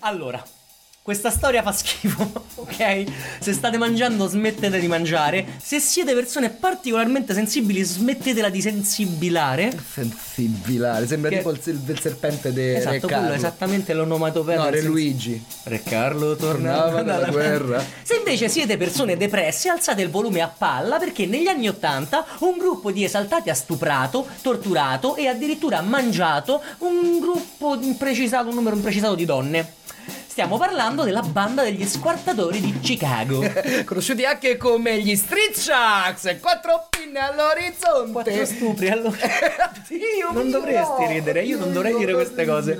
Allora, questa storia fa schifo, ok? Se state mangiando smettete di mangiare. Se siete persone particolarmente sensibili smettetela di sensibilare. Sensibilare, sembra Che- tipo il, il serpente di Re Esatto, quello Carlo. esattamente l'onomatopea. No, del Re Luigi. Re Carlo tornava Tornava dalla guerra. Se invece siete persone depresse, alzate il volume a palla perché negli anni Ottanta un gruppo di esaltati ha stuprato, torturato e addirittura mangiato un gruppo imprecisato, un numero imprecisato di donne. Stiamo parlando della banda degli squartatori di Chicago. Conosciuti anche come gli Street Sharks, quattro pinne all'orizzonte. Quattro stupri, allora. Dio Non mio, dovresti ridere, io non dovrei dire queste cose.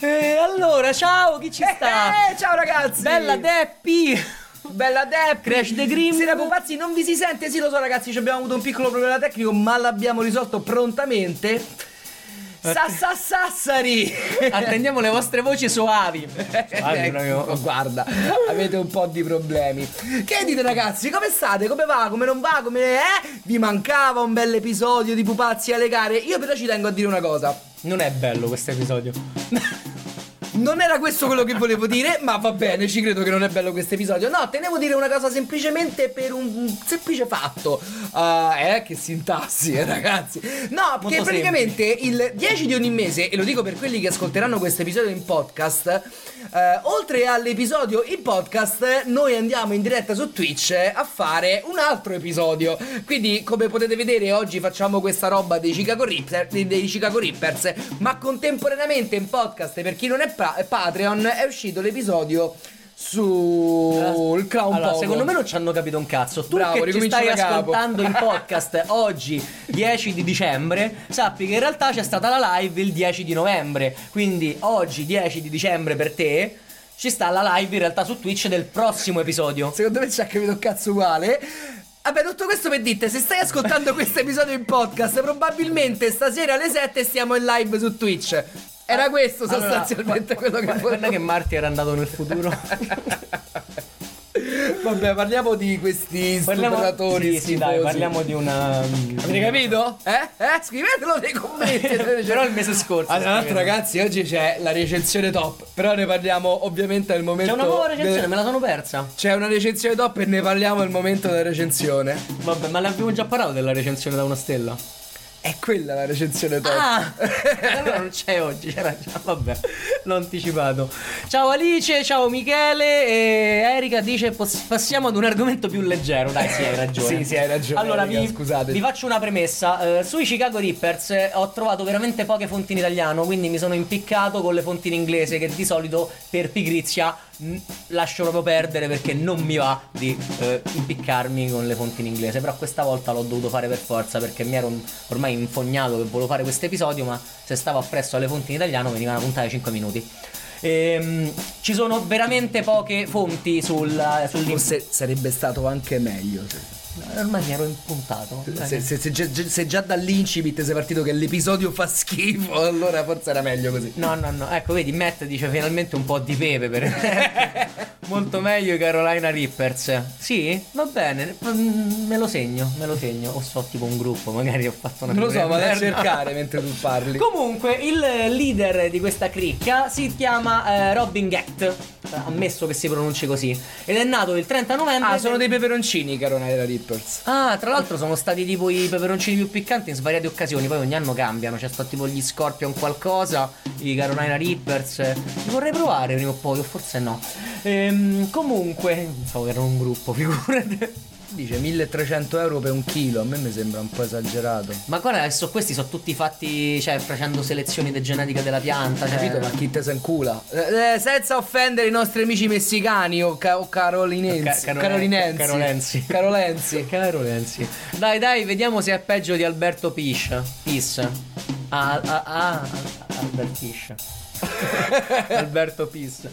E allora, ciao, chi ci sta? Eh, ciao ragazzi. Bella Deppi! Bella Depp. Crash the Grim. Sera pupazzi, non vi si sente? Sì, lo so ragazzi, ci abbiamo avuto un piccolo problema tecnico, ma l'abbiamo risolto prontamente. Sassa Sassari! Attendiamo le vostre voci soavi. Soavi, Ecco, proprio. guarda, avete un po' di problemi. Che dite ragazzi? Come state? Come va? Come non va? Come eh? Vi mancava un bel episodio di pupazzi alle gare? Io però ci tengo a dire una cosa. Non è bello questo episodio. Non era questo quello che volevo dire, ma va bene, ci credo che non è bello questo episodio. No, tenevo a dire una cosa semplicemente per un semplice fatto. Ah, eh, che sintassi, eh, ragazzi. No, Molto che praticamente il 10 di ogni mese, e lo dico per quelli che ascolteranno questo episodio in podcast, eh, oltre all'episodio in podcast, noi andiamo in diretta su Twitch a fare un altro episodio. Quindi, come potete vedere, oggi facciamo questa roba dei Chicago Rippers, dei Chicago Rippers ma contemporaneamente in podcast, per chi non è pa- Patreon, è uscito l'episodio sul Clown Allora, secondo me non ci hanno capito un cazzo. Tu Bravo, che ci stai ascoltando in podcast oggi, 10 di dicembre, sappi che in realtà c'è stata la live il 10 di novembre. Quindi oggi, 10 di dicembre per te, ci sta la live in realtà su Twitch del prossimo episodio. Secondo me ci ha capito un cazzo uguale. Vabbè, tutto questo per dite, se stai ascoltando questo episodio in podcast, probabilmente stasera alle 7 stiamo in live su Twitch. Era questo Allora, sostanzialmente gua- quello che gua- volevo Guarda che Marti era andato nel futuro. Vabbè, parliamo di questi parliamo, stupratori sì, sì, dai, parliamo di una. Avete capito? Eh? Eh? Scrivetelo nei commenti. Però il mese scorso. Allora, scrivete. ragazzi, oggi c'è la recensione top. Però ne parliamo ovviamente al momento. C'è una nuova recensione, de- me la sono persa. C'è una recensione top e ne parliamo al momento della recensione. Vabbè, ma l'abbiamo già parlato della recensione da una stella. È quella la recensione top. Ah, allora non c'è oggi, c'era già, vabbè, l'ho anticipato. Ciao Alice, ciao Michele e Erika dice "Pos- passiamo ad un argomento più leggero, dai sì hai ragione. Sì, sì, hai ragione, Allora Erika, vi, scusate. vi faccio una premessa, Eh, sui Chicago Rippers eh, ho trovato veramente poche fonti in italiano, quindi mi sono impiccato con le fonti in inglese che di solito per pigrizia lascio proprio perdere perché non mi va di eh, impiccarmi con le fonti in inglese, però questa volta l'ho dovuto fare per forza perché mi ero ormai infognato che volevo fare questo episodio, ma se stavo appresso alle fonti in italiano veniva una puntata di 5 minuti. Ehm, ci sono veramente poche fonti sul, sul Forse sarebbe stato anche meglio. se- Ormai mi ero impuntato. Se, se- se già- se già dall'incipit sei partito che l'episodio fa schifo, allora forse era meglio così. No, no, no. Ecco, vedi, Matt dice finalmente un po' di pepe per Molto meglio i Carolina Rippers. Sì, va bene. mm, Me lo segno, me lo segno. O so tipo un gruppo, magari ho fatto una Non lo so, vado a cercare mentre tu parli. Comunque, il leader di questa cricca si chiama eh, Robin Gatt. ammesso che si pronunci così. Ed è nato il 30 novembre. Ah, sono dei peperoncini, Carolina Rippers. Ah, tra l'altro sono stati tipo i peperoncini più piccanti in svariate occasioni, poi ogni anno cambiano, c'è stato tipo gli Scorpion qualcosa, i Carolina Rippers. Li vorrei provare prima o poi, o forse no. Ehm, comunque, non so che erano un gruppo, figurate. Dice 1300 euro per un chilo, a me mi sembra un po' esagerato. Ma guarda, adesso questi sono tutti fatti, cioè, facendo selezioni di genetica della pianta, cioè... Capito? Ma chi te se incula? Eh, eh, senza offendere i nostri amici messicani o, ca- o carolinensi. Ca- carolinensi. carolensi. Carolensi. Caro Lenzi. Dai, dai, vediamo se è peggio di Alberto Pish. Pis. Ah, ah, ah, Albert Pish. Alberto Pis.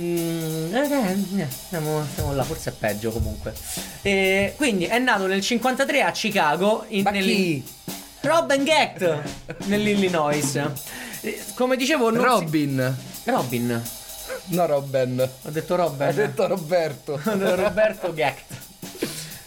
Mm, eh, eh, siamo, siamo là, forse è peggio comunque. E quindi è nato nel 53 a Chicago. In, Ma chi? Robin Gecht nell'Illinois. Come dicevo, non si- Robin. Robin. No, Robin. Ho detto Robin. Ha detto Roberto. Roberto Gecht.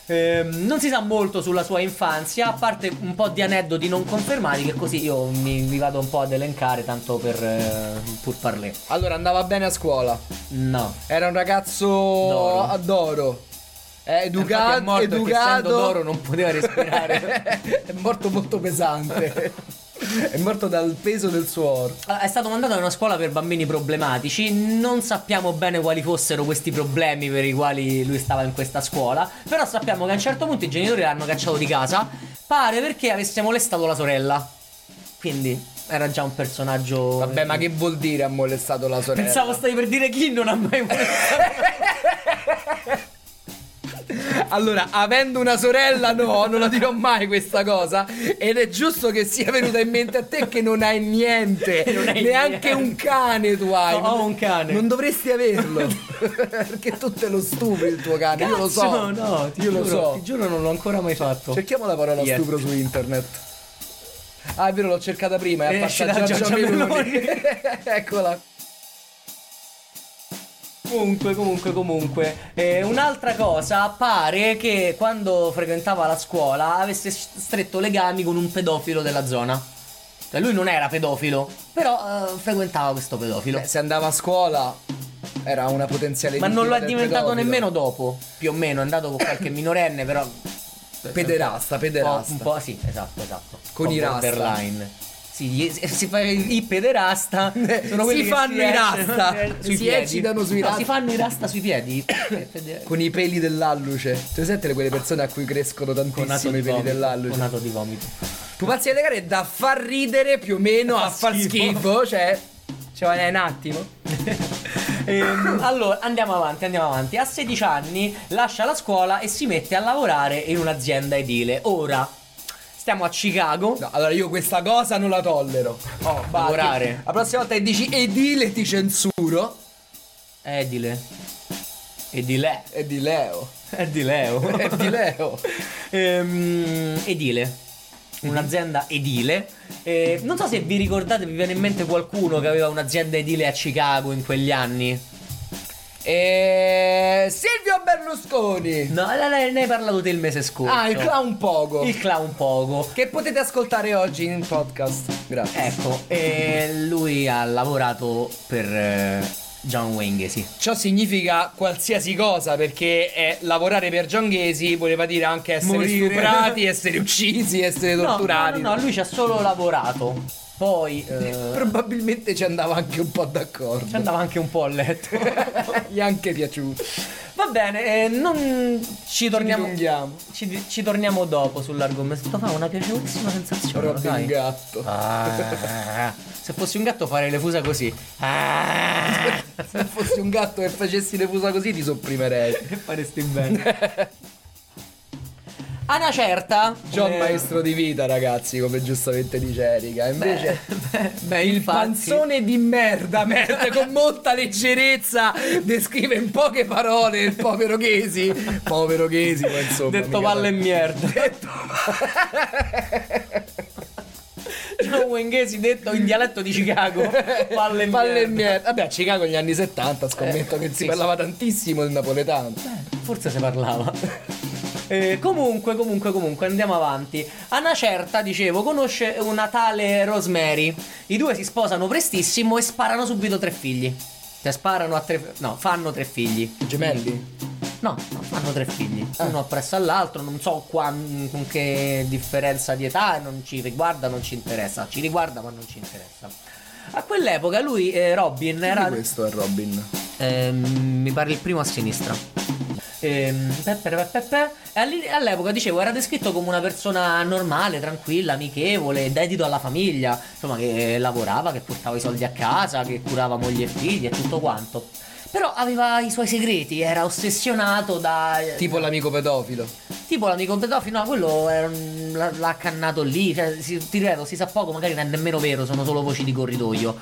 Ehm, non si sa molto sulla sua infanzia, a parte un po' di aneddoti non confermati, che così io mi, vi vado un po' ad elencare, tanto per eh, pur parler. Allora, andava bene a scuola. No. Era un ragazzo D'oro. d'oro. È Infatti educato, è morto educato. d'oro non poteva respirare. è morto molto pesante. è morto dal peso del suo oro. È stato mandato in una scuola per bambini problematici, non sappiamo bene quali fossero questi problemi per i quali lui stava in questa scuola, però sappiamo che a un certo punto i genitori l'hanno cacciato di casa, pare perché avesse molestato la sorella. Quindi era già un personaggio... Vabbè, ma che vuol dire ha molestato la sorella? Pensavo stavi per dire chi non ha mai molestato. Allora, avendo una sorella, no, non la dirò mai questa cosa. Ed è giusto che sia venuta in mente a te che non hai niente. Non hai Neanche niente. un cane tu hai. No, ho un cane. Non dovresti averlo. Perché tu te lo stupi il tuo cane. Io lo so. Cazzo, no, ti Io lo giuro, so. Ti giuro non l'ho ancora mai fatto. Cerchiamo la parola Yes. stupro su internet. Ah, è vero, l'ho cercata prima. È Giorgia Meloni. Meloni. Eccola. Comunque, comunque, comunque. Eh, un'altra cosa, pare che quando frequentava la scuola avesse stretto legami con un pedofilo della zona. Cioè, lui non era pedofilo, però eh, frequentava questo pedofilo. Beh, se andava a scuola era una potenziale Ma non lo è diventato pedofilo. nemmeno dopo. Più o meno, è andato con qualche minorenne, però. Pederasta, Un po', pederasta. un po', sì, esatto, esatto. Con i rasta. borderline. Gli- si fa i pederasta. Sono quelli Si fanno i esce- rasta, eh, si piedi. eccitano sui No, rasta. Si fanno i rasta sui piedi. Con i peli dell'alluce. Tu senti quelle persone a cui crescono tantissimo i peli vomito. dell'alluce? Con nato di vomito. Pupazzi di legare da far ridere più o meno a Fa far schifo. schifo. Cioè, ci vuole un attimo. Ehm, allora, andiamo avanti, andiamo avanti. A 16 anni lascia la scuola e si mette a lavorare in un'azienda edile. Ora, stiamo a Chicago. No, allora io questa cosa non la tollero. Oh, Lavorare. La prossima volta che dici edile ti censuro. Edile. Edile. E di Leo. È di Leo. È di Leo. Ehm, edile. Un'azienda edile. Eh, non so se vi ricordate, vi viene in mente qualcuno che aveva un'azienda edile a Chicago in quegli anni. E Silvio Berlusconi. No, ne hai parlato te il mese scorso. Ah, il clown pogo. Il clown poco. Che potete ascoltare oggi in podcast. Grazie. Ecco, e lui ha lavorato per eh, John Wayne Gacy. Ciò significa qualsiasi cosa perché eh, lavorare per John Gacy voleva dire anche essere Morire. stuprati, essere uccisi, essere No, torturati. No, no, no, lui ci ha solo lavorato. Poi eh, Probabilmente ci andava anche un po' d'accordo. ci andava anche un po' a letto. Gli è anche piaciuto. Va bene, eh, non ci torniamo. dilunghiamo. Ci, ci torniamo dopo sull'argomento. Fa una piacevolissima sensazione. Robin sai? Gatto. Ah, se fossi un gatto farei le fusa così. Ah, Se fossi un gatto e facessi le fusa così ti sopprimerei. che faresti bene. A una certa. John eh, maestro di vita, ragazzi, come giustamente dice Erika. Invece beh, beh, il infatti- panzone di merda, merda, con molta leggerezza descrive in poche parole il povero Ghesi. Povero Ghesi, ma insomma. Detto palle e merda. John Wayne Gacy detto in dialetto di Chicago. Palle e Palle merda. Vabbè, a Chicago negli anni 70 scommetto Eh, che si sì, parlava tantissimo del napoletano. Forse se parlava. Eh, comunque, comunque, comunque, andiamo avanti. A una certa, dicevo, conosce una tale Rosemary. I due si sposano prestissimo e sparano subito tre figli. Cioè sparano a tre... No, fanno tre figli. Gemelli? No, no, fanno tre figli. Ah. Uno appresso all'altro, non so quan- con che differenza di età, non ci riguarda, non ci interessa. Ci riguarda, ma non ci interessa. A quell'epoca lui, eh, Robin, Chi era... questo è Robin? Ehm, mi pare il primo a sinistra. Ehm, pe- pe- pe- pe- pe. E all'epoca dicevo era descritto come una persona normale, tranquilla, amichevole, dedito alla famiglia, insomma che lavorava, che portava i soldi a casa, che curava moglie e figli e tutto quanto. Però aveva i suoi segreti, era ossessionato da... Tipo l'amico pedofilo. Tipo l'amico pedofilo, no, quello un- l'ha, accannato lì. Cioè, si, ti ripeto, si sa poco, magari non è nemmeno vero, sono solo voci di corridoio.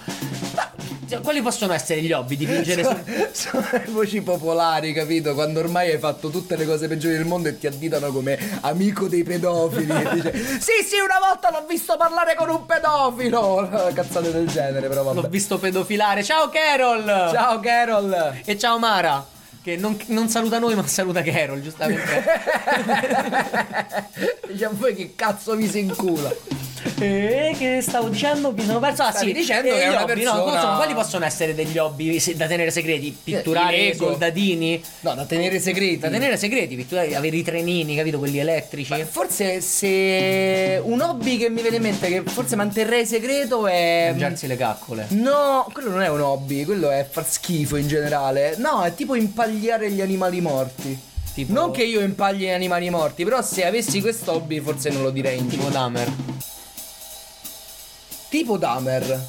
Ma quali possono essere gli hobby di fingere su. Sono le voci popolari, capito? Quando ormai hai fatto tutte le cose peggiori del mondo e ti additano come amico dei pedofili. e dice, sì, sì, una volta l'ho visto parlare con un pedofilo. Cazzate del genere, però L'ho vabbè. visto pedofilare. Ciao Carol! Ciao Carol. E ciao Mara! Che non, non saluta noi, ma saluta Carol, giustamente. Diciamo voi che cazzo vi si incula. E che stavo dicendo? Mi sono perso. Ah, Stavi sì, dicendo eh, che è una hobby, no, persona- insomma, quali possono essere degli hobby se- da tenere segreti? Pitturare i soldatini? No, da tenere segreti. Da tenere segreti, pitturare, avere i trenini, capito? Quelli elettrici. Ma Forse se un hobby che mi viene in mente che forse manterrei segreto è Mangiarsi le caccole. No, quello non è un hobby, quello è far schifo in generale. No, è tipo impagliare gli animali morti. Tipo- Non che io impagli gli animali morti, però se avessi questo hobby forse non lo direi in Tipo tipo, Dahmer. Tipo Dahmer.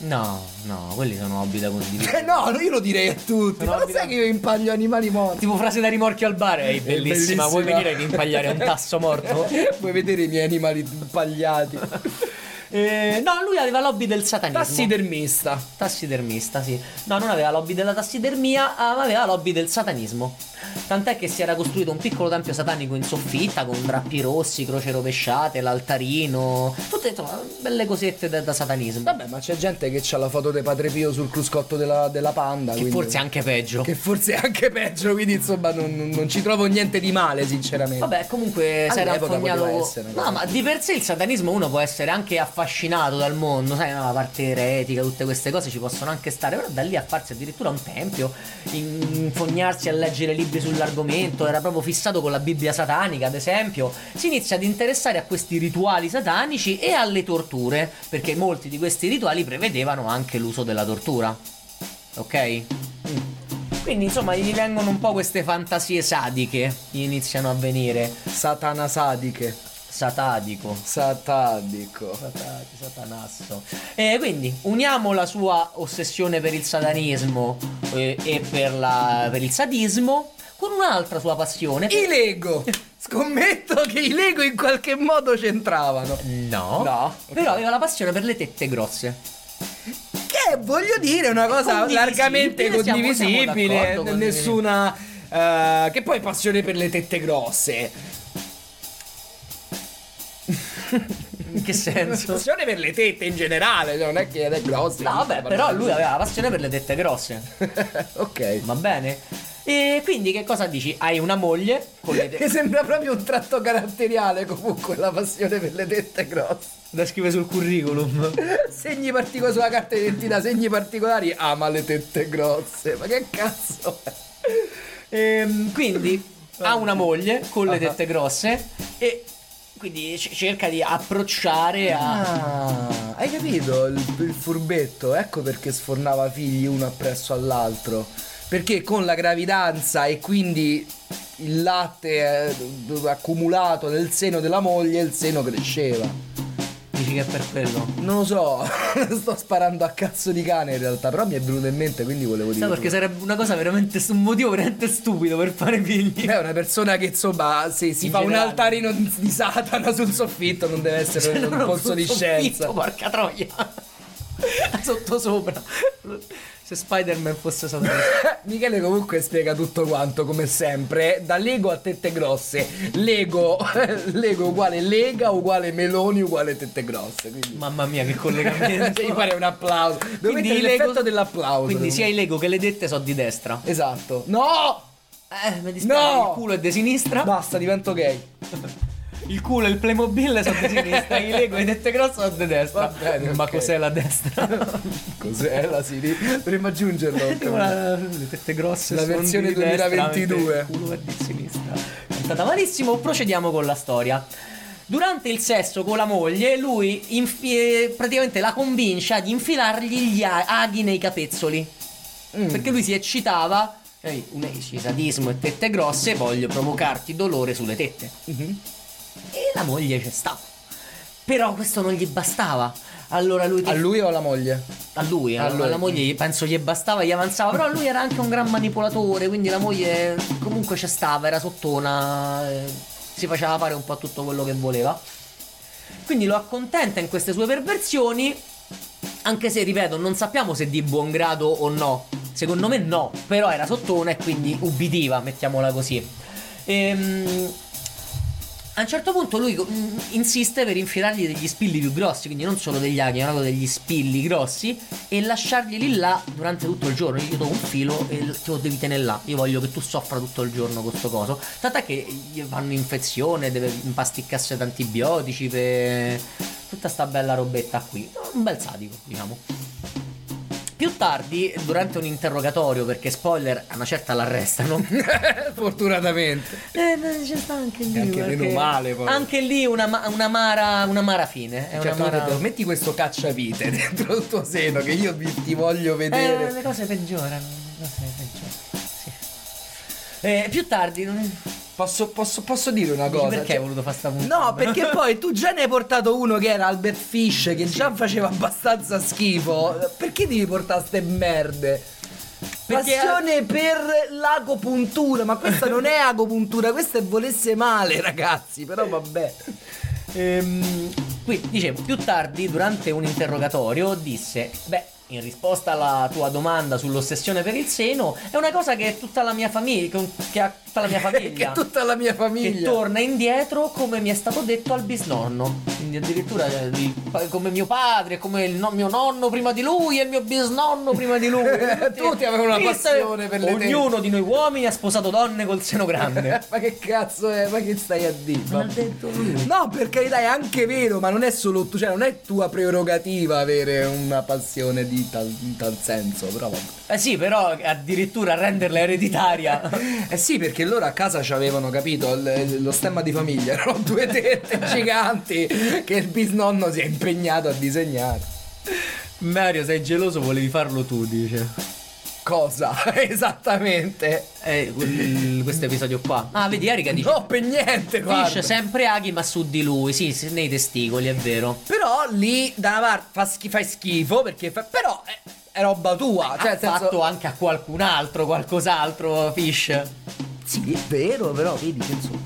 No, no, quelli sono hobby da condividere. No, io lo direi a tutti. Sono Ma lo sai da- che io impaglio animali morti? Tipo frase da rimorchio al bar. Ehi, bellissima. bellissima. Vuoi venire ad impagliare un tasso morto? Vuoi vedere i miei animali impagliati? Eh, no, lui aveva l'hobby del satanismo. Tassidermista. Tassidermista, sì. No, non aveva l'hobby della tassidermia, ma aveva l'hobby del satanismo. Tant'è che si era costruito un piccolo tempio satanico in soffitta con drappi rossi, croce rovesciate, l'altarino. Tutte insomma, belle cosette da, da satanismo. Vabbè, ma c'è gente che ha la foto di Padre Pio sul cruscotto della, della panda. che quindi- forse è anche peggio. Che forse è anche peggio, quindi insomma non, non- non ci trovo niente di male, sinceramente. Vabbè, comunque si era una No, ma di per sé il satanismo uno può essere anche affascinato dal mondo, sai, no, la parte eretica, tutte queste cose ci possono anche stare, però da lì a farsi addirittura un tempio, infognarsi a leggere libri sull'argomento, era proprio fissato con la Bibbia satanica, ad esempio, si inizia ad interessare a questi rituali satanici e alle torture, perché molti di questi rituali prevedevano anche l'uso della tortura. Ok? Quindi insomma gli vengono un po' queste fantasie sadiche, gli iniziano a venire. Satana sadiche. Satadico. Satadico. Satati, satanasso. E quindi uniamo la sua ossessione per il satanismo eh, e per, la- per il sadismo con un'altra sua passione. I Lego. Scommetto che i Lego in qualche modo c'entravano. No, No, però aveva la passione per le tette grosse. Che voglio dire, è una cosa Condivisibile, largamente siamo- siamo condivisibile. d'accordo, condivisibile. nessuna. eh, che poi passione per le tette grosse. In che senso? Passione per le tette in generale, cioè, non è che è grosse. No, vabbè, però lui aveva la passione per le tette grosse. ok. Va bene? E quindi che cosa dici? Hai una moglie con le Che tette. sembra proprio un tratto caratteriale comunque la passione per le tette grosse. da scrivere sul curriculum. Segni particolari sulla carta d'identità, segni particolari, ama le tette grosse. Ma che cazzo è? Ehm, quindi ha una moglie con le tette grosse e quindi c- cerca di approcciare a. Ah, hai capito il, il furbetto? Ecco perché sfornava figli uno appresso all'altro. Perché con la gravidanza e quindi il latte eh, accumulato nel seno della moglie, il seno cresceva. Dici che è per quello. Non lo so, sto sparando a cazzo di cane in realtà, però mi è venuto in mente, quindi volevo dire. Sai perché sarebbe una cosa veramente un motivo veramente stupido per fare figli. È una persona che insomma se si In fa un generale. altarino di Satana sul soffitto non deve essere Cioè, un sul di soffitto, scienza. Porca troia. Sotto sopra. Se Spider-Man fosse satanista. Michele comunque spiega tutto quanto come sempre, da Lego a tette grosse. Lego, Lego uguale Lega uguale Meloni uguale tette grosse. Quindi Mamma mia, che collegamento. devi fare un applauso. Quindi mettere Lego- l'effetto dell'applauso. Quindi sia i Lego che le dette sono di destra. Esatto. No! Eh, mi dispiace, No! il culo è di sinistra. Basta, divento gay. Il culo e il Playmobil sono di sinistra, i Lego e i tette grosse sono di destra. Va bene, Ma ok. cos'è la destra? Cos'è la sinistra? Dovremmo aggiungerlo. La- le tette grosse La versione di destra, 2022. mentre Il culo è di sinistra. È andata malissimo, procediamo con la storia. Durante il sesso con la moglie, lui infi- eh, praticamente la convince ad infilargli gli aghi nei capezzoli. Mm. Perché lui si eccitava. Ehi, un sadismo e tette grosse, voglio provocarti dolore sulle tette. Mhm. La moglie c'è stava. Però questo non gli bastava. Allora lui che A lui o alla moglie? a lui, A a- lui. alla moglie gli- penso gli bastava, gli avanzava, però lui era anche un gran manipolatore, quindi la moglie comunque c'è stava, era sottona, eh, si faceva fare un po' tutto quello che voleva. Quindi lo accontenta in queste sue perversioni, anche se, ripeto, non sappiamo se di buon grado o no. Secondo me no, però era sottona e quindi ubbidiva, mettiamola così. Ehm... A un certo punto lui mm, insiste per infilargli degli spilli più grossi, quindi non solo degli aghi, ma degli spilli grossi, e lasciarglieli là durante tutto il giorno. Io do un filo e te lo devi tenere là. Io voglio che tu soffra tutto il giorno questo coso. Tant'è che gli fanno infezione, deve impasticcarsi ad antibiotici per tutta sta bella robetta qui. Un bel sadico, diciamo. Più tardi, durante un interrogatorio, perché spoiler, a una certa l'arrestano. Fortunatamente. Eh, c'è sta anche lì. Anche perché- meno male, poi. Anche lì una, una mara, una mara fine. È una Certo, mara... detto, metti questo cacciavite dentro il tuo seno che io vi- ti voglio Eh, vedere. le cose peggiorano. Le cose peggiorano. Sì. Eh, più tardi. non- Posso, posso- posso dire una cosa? perché hai voluto fare sta puntata? No, perché poi tu già ne hai portato uno che era Albert Fish, che già faceva abbastanza schifo. Perché devi portare ste merde? Perché- Passione per l'agopuntura, ma questa non è agopuntura, questa è volesse male, ragazzi. Però vabbè. Ehm, qui dicevo, più tardi, durante un interrogatorio, disse: Beh, in risposta alla tua domanda sull'ossessione per il seno, è una cosa che tutta la mia famiglia. che ha tutta la mia che famiglia. tutta la mia che famiglia. torna indietro come mi è stato detto al bisnonno. Quindi addirittura eh, come mio padre, come il no- mio nonno prima di lui e il mio bisnonno prima di lui. Tutti avevano una passione per le Ognuno di noi uomini ha sposato donne col seno grande. ma che cazzo è? Ma che stai a dire? Lui. No, per carità è anche vero, ma non è solo tu, cioè non è tua prerogativa avere una passione di tal, in tal senso, però vabbè. Eh sì, però addirittura renderla ereditaria. Eh sì, perché loro a casa ci avevano capito il- lo stemma di famiglia, erano due tette giganti che il bisnonno si è impegnato a disegnare. Mario, sei geloso, volevi farlo tu, dice. Cosa? Esattamente. Eh, questo episodio qua. Ah, vedi, Erika dice. No, per niente, guarda. Fish sempre aghi, ma su di lui. Sì, sì, nei testicoli, è vero. Però lì da una parte fa schi- fai schifo perché fa- però è, è roba tua, cioè ha senso- fatto anche a qualcun altro, qualcos'altro, Fish. Sì, è vero, però vedi che insomma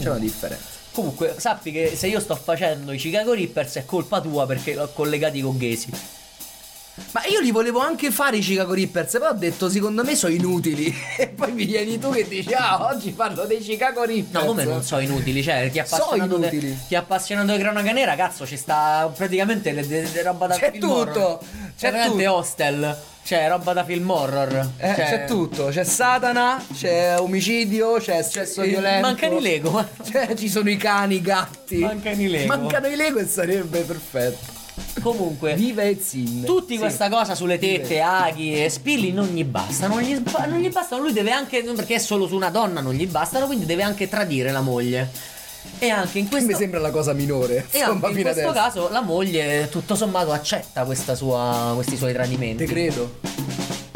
c'è una differenza. Comunque, sappi che se io sto facendo i Chicago Rippers è colpa tua perché l'ho collegati con Ghesi. Ma io li volevo anche fare i Chicago Rippers, però ho detto secondo me sono inutili. E poi mi vieni tu che dici "Ah, oggi parlo dei Chicago Rippers". No, come non so inutili, cioè chi è So appassionato de- inutili. chi è appassionato di cronaca nera, cazzo, ci sta praticamente le, de- de- roba da C'è film horror. tutto, C'è c'è veramente tutto. hostel, cioè roba da film horror. Eh, Cioè, c'è tutto, c'è Satana, c'è omicidio, c'è sesso eh, violento. Mancano i Lego. Cioè, ci sono i cani, i gatti. Mancano i Lego. Mancano i Lego e sarebbe perfetto. Comunque, Viva e Zin. tutti Sì. questa cosa sulle tette, aghi e spilli non gli bastano. Non gli, non gli bastano. Lui deve anche. Perché è solo su una donna, non gli bastano. Quindi deve anche tradire la moglie. E anche in questo. Mi sembra la cosa minore. E anche in questo adesso. caso la moglie tutto sommato accetta questa sua, questi suoi tradimenti. Te credo.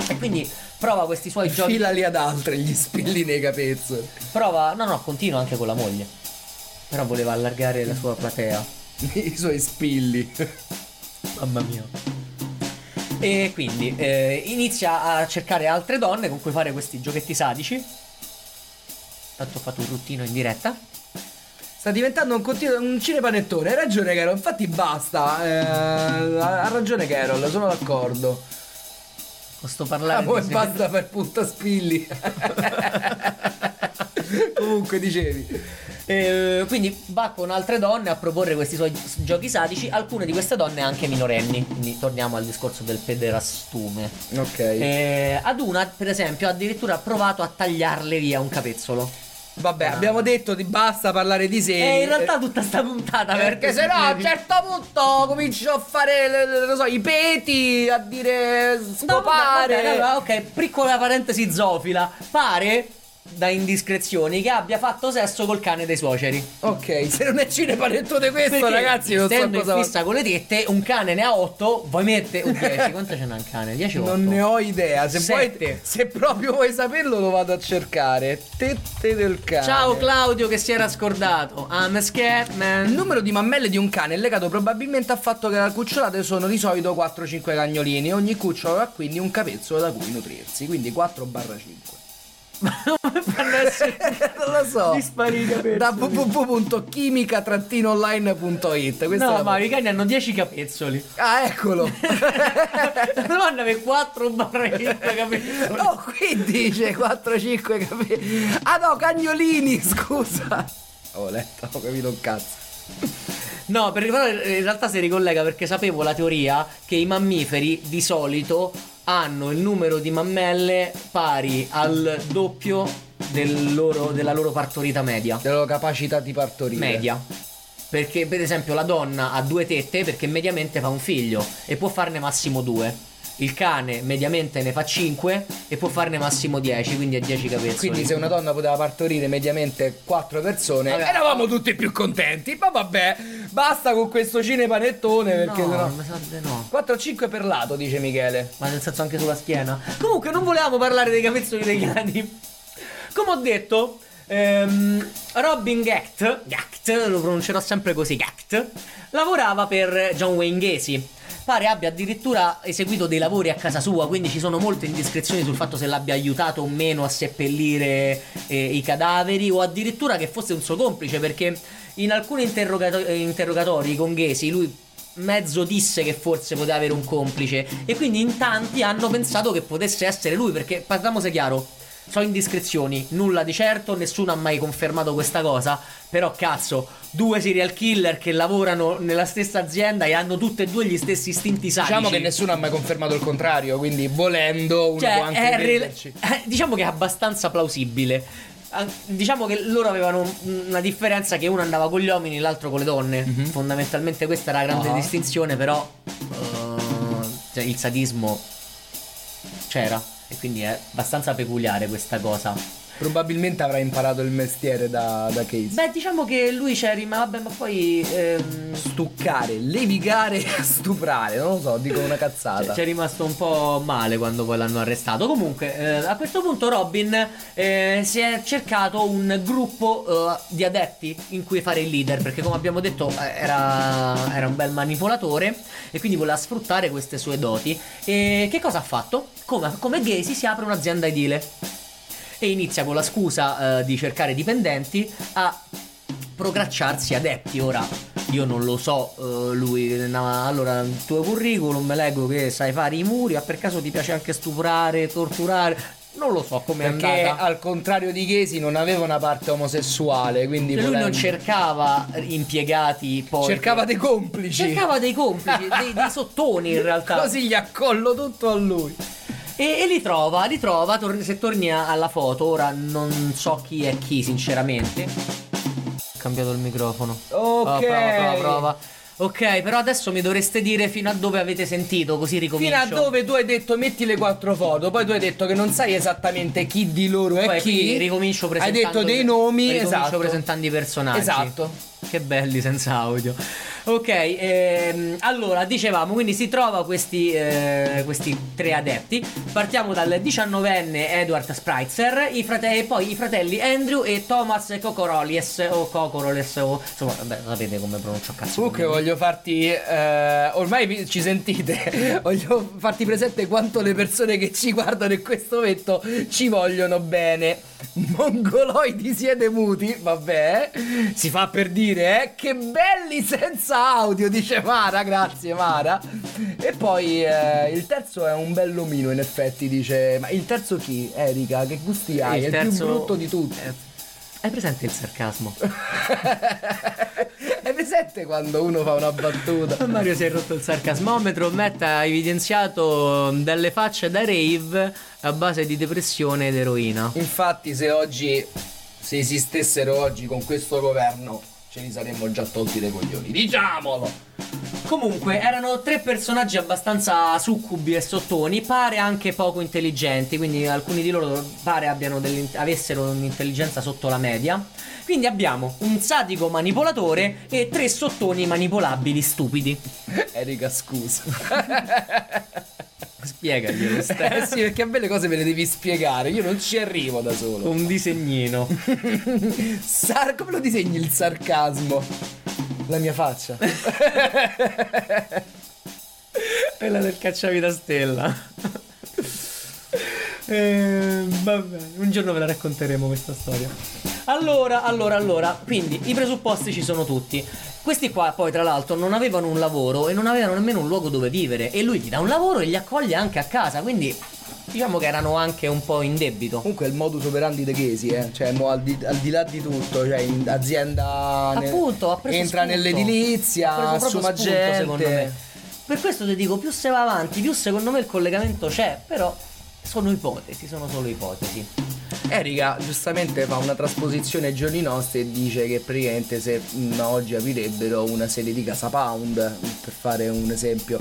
E quindi prova questi suoi giochi. Filali ad altre gli spilli nei capezzoli. Prova. No, no, continua anche con la moglie. Però voleva allargare la sua platea. I suoi spilli. Mamma mia. E quindi eh, inizia a cercare altre donne con cui fare questi giochetti sadici. Tanto ho fatto un ruttino in diretta. Sta diventando un, continuo, un cinepanettone. Hai ragione, Carol. Infatti, basta. Eh, ha ragione, Carol. Sono d'accordo. Posso Ah, parlare poi di- basta per punta spilli. Comunque, dicevi. Eh, quindi va con altre donne a proporre questi suoi giochi sadici. Alcune di queste donne anche minorenni. Quindi torniamo al discorso del pederastume. Ok. Eh, ad una, per esempio, ha addirittura provato a tagliarle via un capezzolo. Vabbè, abbiamo detto di basta parlare di seni. E in realtà tutta sta puntata Perché se no a un certo punto comincio a fare le- le- non so, i peti, a dire No, scopare. vabbè, vabbè, allora, ok, piccola parentesi zoofila. Pare da indiscrezioni che abbia fatto sesso col cane dei suoceri. Ok, se non è cinepanettone questo, Perché, ragazzi, non so essendo in cosa fissa con le tette, un cane ne ha 8, vuoi mettere un 10. Quanto ce n'ha un cane? 10 o 8? Non ne ho idea. Se, vuoi, se proprio vuoi saperlo, lo vado a cercare. Tette del cane. Ciao Claudio che si era scordato. I'm a scared Il numero di mammelle di un cane è legato probabilmente al fatto che le cucciolate sono di solito 4-5 cagnolini. Ogni cucciolo ha quindi un capezzolo da cui nutrirsi. Quindi 4-5. Come fanno essere non lo so. capezzoli? Da www.chimica-online.it. Questa No, la- ma i cani hanno 10 capezzoli. Ah, eccolo. La donna aveva 4 barra 5 capezzoli. oh, qui dice 4-5 capelli. Ah no, cagnolini, scusa. Ho letto, ho capito un cazzo. No, perché però in realtà si ricollega perché sapevo la teoria che i mammiferi di solito hanno il numero di mammelle pari al doppio del loro- della loro partorita media. Della loro capacità di partorire. Media. Perché per esempio la donna ha due tette perché mediamente fa un figlio e può farne massimo due. Il cane mediamente ne fa 5 e può farne massimo 10, quindi ha 10 capezzoli. Quindi se una donna poteva partorire mediamente 4 persone, Vabbè. eravamo tutti più contenti. Ma vabbè, basta con questo cinepanettone perché no, sennò... mi sa di no. 4-5 per lato, dice Michele. Ma nel senso anche sulla schiena. Comunque non volevamo parlare dei capezzoli dei cani. Come ho detto, ehm, Robin Gact, Gact, lo pronuncerò sempre così, Gact, lavorava per John Wayne Gacy. Pare abbia addirittura eseguito dei lavori a casa sua, quindi ci sono molte indiscrezioni sul fatto se l'abbia aiutato o meno a seppellire eh, i cadaveri o addirittura che fosse un suo complice, perché in alcuni interrogato- interrogatori con Gacy lui mezzo disse che forse poteva avere un complice e quindi in tanti hanno pensato che potesse essere lui perché parliamose chiaro so indiscrezioni nulla di certo nessuno ha mai confermato questa cosa però cazzo due serial killer che lavorano nella stessa azienda e hanno tutte e due gli stessi istinti sadici Diciamo che nessuno ha mai confermato il contrario, quindi volendo uno cioè, può anche re- eh, diciamo che è abbastanza plausibile. Diciamo che loro avevano un- una differenza che uno andava con gli uomini e l'altro con le donne. Fondamentalmente questa era la grande. Ah. distinzione, però eh, cioè, il sadismo c'era e quindi è abbastanza peculiare questa cosa. Probabilmente avrà imparato il mestiere da, da Case. Beh, diciamo che lui c'è rimasto, vabbè, ma poi ehm, Stuccare, levigare, stuprare, non lo so, dico una cazzata. Ci è rimasto un po' male quando poi l'hanno arrestato. Comunque, eh, a questo punto Robin eh, si è cercato un gruppo eh, di adepti in cui fare il leader, perché come abbiamo detto eh, era, era un bel manipolatore e quindi voleva sfruttare queste sue doti. E che cosa ha fatto? Come, come Gacy si apre un'azienda edile e inizia con la scusa eh, di cercare dipendenti a procacciarsi adepti. Ora io non lo so, eh, lui. no, allora, il tuo curriculum me leggo che sai fare i muri. Ma per caso ti piace anche stuprare, torturare? Non lo so come è Perché andata. al contrario di Casey non aveva una parte omosessuale, quindi Cioè, lui non volendo- cercava impiegati poi. cercava dei complici. Cercava dei complici, dei, dei sottoni in realtà. Così gli accollo tutto a lui. E, e li trova, li trova, tor- se torni alla foto, ora non so chi è chi sinceramente. Ho cambiato il microfono. Ok. Ah, prova, prova, prova. Ok, però adesso mi dovreste dire fino a dove avete sentito, così ricomincio. Fino a dove tu hai detto metti le quattro foto, poi tu hai detto che non sai esattamente chi di loro è Poi chi. ricomincio Hai presentando detto dei nomi, ricomincio esatto. presentando i personaggi. Esatto. Che belli senza audio. Ok, ehm, allora dicevamo, quindi si trova questi, eh, questi tre adepti. Partiamo dal 19enne Edward Spreitzer, i frate- e poi i fratelli Andrew e Thomas Cocorolies o Cocoroles o insomma, vabbè, sapete come pronuncio a cazzo. Comunque voglio farti, eh, ormai ci sentite, voglio farti presente quanto le persone che ci guardano in questo momento ci vogliono bene. Mongoloidi siete muti, vabbè, si fa per dire, eh, che belli senza audio, dice Mara, grazie Mara. E poi eh, il terzo è un bell'omino in effetti, dice, ma il terzo chi? Erika, che gusti hai? Il è il terzo- più brutto di tutti. Eh, Hai presente il sarcasmo? È presente quando uno fa una battuta? Mario si è rotto il sarcasmometro, Matt ha evidenziato delle facce da rave a base di depressione ed eroina. Infatti, se oggi se esistessero oggi con questo governo ce li saremmo già tolti dai coglioni. Diciamolo! Comunque, erano tre personaggi abbastanza succubi e sottoni, pare anche poco intelligenti, quindi alcuni di loro pare avessero un'intelligenza sotto la media. Quindi abbiamo un sadico manipolatore e tre sottoni manipolabili stupidi. Erika, scusa. Spiegaglielo, Eh Steph. sì, perché a me le cose me le devi spiegare, io non ci arrivo da solo. Un disegnino. Sar- come lo disegni il sarcasmo? La mia faccia. Quella del cacciavita stella. Eh, va bene, un giorno ve la racconteremo questa storia. Allora, allora, allora, quindi i presupposti ci sono tutti. Questi qua poi tra l'altro non avevano un lavoro e non avevano nemmeno un luogo dove vivere e lui gli dà un lavoro e li accoglie anche a casa, quindi diciamo che erano anche un po' in debito. Comunque è il modus operandi dei Chesi, eh. Cioè, mo al, di, al di là di tutto, cioè in azienda ne- Appunto, entra spunto. nell'edilizia, assuma spunto, gente. secondo me. Per questo ti dico, più se va avanti, più secondo me il collegamento c'è, però sono ipotesi, sono solo ipotesi. Erika giustamente fa una trasposizione ai giorni nostri e dice che praticamente se mh, oggi aprirebbero una sede di Casa Pound, per fare un esempio.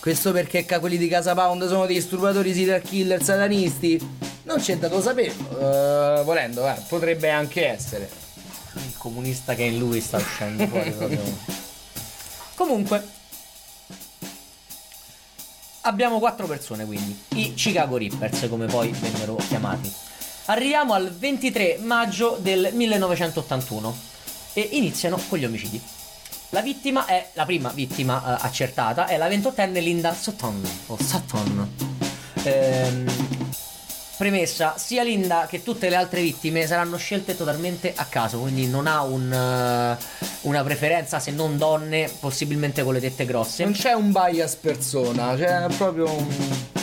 Questo perché quelli di Casa Pound sono dei disturbatori serial killer satanisti? Non c'è da lo saperlo. Eh, volendo, eh, potrebbe anche essere. Il comunista che in lui sta uscendo fuori proprio. Comunque, abbiamo quattro persone quindi, i Chicago Rippers come poi vennero chiamati. Arriviamo al 23 maggio del 1981 e iniziano con gli omicidi. La vittima è, la prima vittima eh, accertata è la 28enne Linda Sutton, o Sutton. Ehm, Premessa, sia Linda che tutte le altre vittime saranno scelte totalmente a caso, quindi non ha un, eh, una preferenza se non donne, possibilmente con le tette grosse. Non c'è un bias persona, c'è proprio un...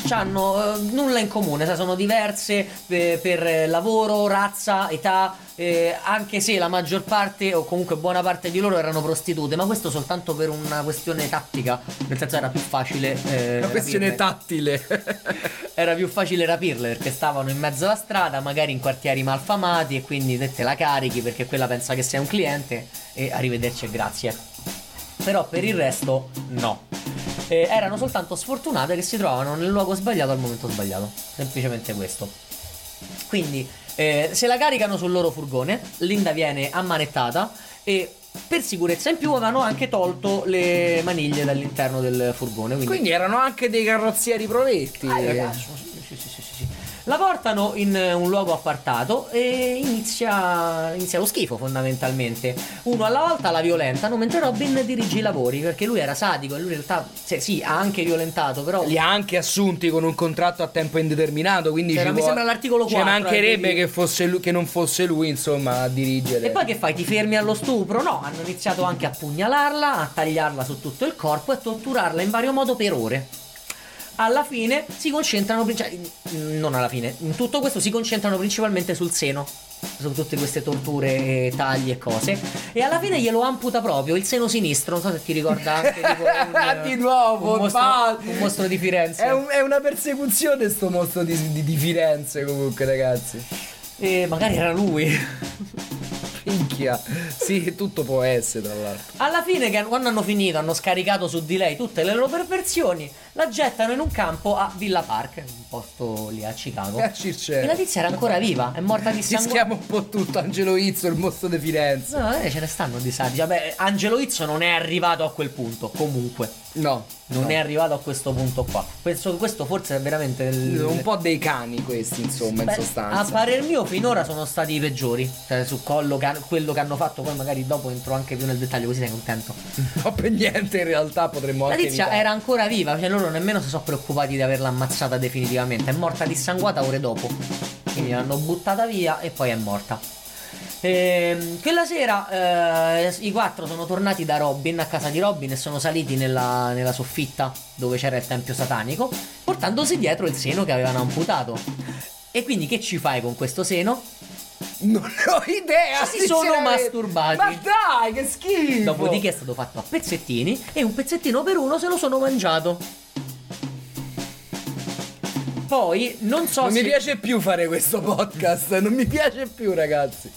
Hanno nulla in comune, sai, sono diverse per, per lavoro, razza, età, eh, anche se la maggior parte o comunque buona parte di loro erano prostitute, ma questo soltanto per una questione tattica, nel senso era più facile... eh, una questione rapirle. tattile. era più facile rapirle perché stavano in mezzo alla strada, magari in quartieri malfamati e quindi te, la carichi perché quella pensa che sei un cliente e arrivederci e grazie. Però per il resto no. Eh, erano soltanto sfortunate che si trovavano nel luogo sbagliato al momento sbagliato. Semplicemente questo. Quindi eh, se la caricano sul loro furgone, Linda viene ammanettata e per sicurezza in più avevano anche tolto le maniglie dall'interno del furgone. Quindi Quindi erano anche dei carrozzieri provetti. Ah, sì, sì, sì, sì, sì. La portano in eh, un luogo appartato e inizia, inizia lo schifo fondamentalmente. Uno alla volta la violentano mentre Robin dirige i lavori perché lui era sadico e lui in realtà cioè, sì, ha anche violentato, però Li ha anche assunti con un contratto a tempo indeterminato, quindi Cioè, ci mi può- sembra l'articolo Ci 4, mancherebbe eh, che, fosse lui- che non fosse lui, insomma, a dirigere. E poi che fai? Ti fermi allo stupro? No, hanno iniziato anche a pugnalarla, a tagliarla su tutto il corpo e a torturarla in vario modo per ore. Alla fine si concentrano, cioè, non alla fine, in tutto questo si concentrano principalmente sul seno. Su tutte queste torture, tagli e cose. E alla fine glielo amputa proprio il seno sinistro. Non so se ti ricorda anche tipo un, Di nuovo, un mostro, un mostro di Firenze. È, un- è una persecuzione sto mostro di, di- di Firenze comunque ragazzi. E magari era lui. Minchia. Sì, tutto può essere tra l'altro. Alla fine, quando hanno finito, hanno scaricato su di lei tutte le loro perversioni, la gettano in un campo a Villa Park, un posto lì a Chicago. E la Circe. tizia era ancora viva, è morta di sangue. Rischiamo un po' tutto, Angelo Izzo, il mostro di Firenze. No, eh, ce ne stanno di saggi. Vabbè, Angelo Izzo non è arrivato a quel punto, comunque. No. Non no. è arrivato a questo punto qua. Penso che questo forse è veramente il- Un po' dei cani questi, insomma, Beh, in sostanza. A parer mio finora sono stati i peggiori. Cioè, su quello che, quello che hanno fatto, poi magari dopo entro anche più nel dettaglio, così sei contento. No, per niente in realtà potremmo La tizia evitare. era ancora viva, cioè loro nemmeno si sono preoccupati di averla ammazzata definitivamente. È morta dissanguata ore dopo. Quindi l'hanno buttata via e poi è morta. Ehm, quella sera eh, i quattro sono tornati da Robin a casa di Robin e sono saliti nella, nella soffitta dove c'era il tempio satanico, portandosi dietro il seno che avevano amputato. E quindi che ci fai con questo seno? Non ho idea. Si sono masturbati. Ma dai, che schifo. Dopodiché è stato fatto a pezzettini e un pezzettino per uno se lo sono mangiato. Poi non so Non se mi piace più fare questo podcast, non mi piace più ragazzi.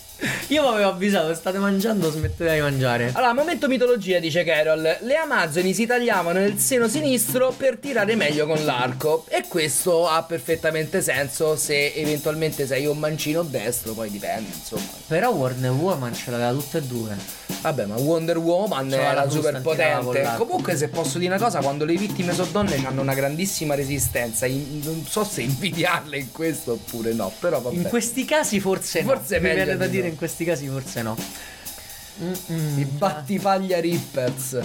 Io vi avevo avvisato, state mangiando, smettete di mangiare. Allora, momento mitologia, dice Carol. Le Amazzoni si tagliavano nel seno sinistro per tirare meglio con l'arco. E questo ha perfettamente senso se eventualmente sei un mancino destro, poi dipende, insomma. Però Warner Woman ce l'aveva tutte e due. Vabbè, ma Wonder Woman la era super potente. Comunque, se posso dire una cosa, quando le vittime sono donne hanno una grandissima resistenza. In- non so se invidiarle in questo oppure no, però vabbè. In questi casi forse no. Forse è Mi meglio viene da di dire no. In questi casi forse no. Mm-mm. I battipaglia Rippers.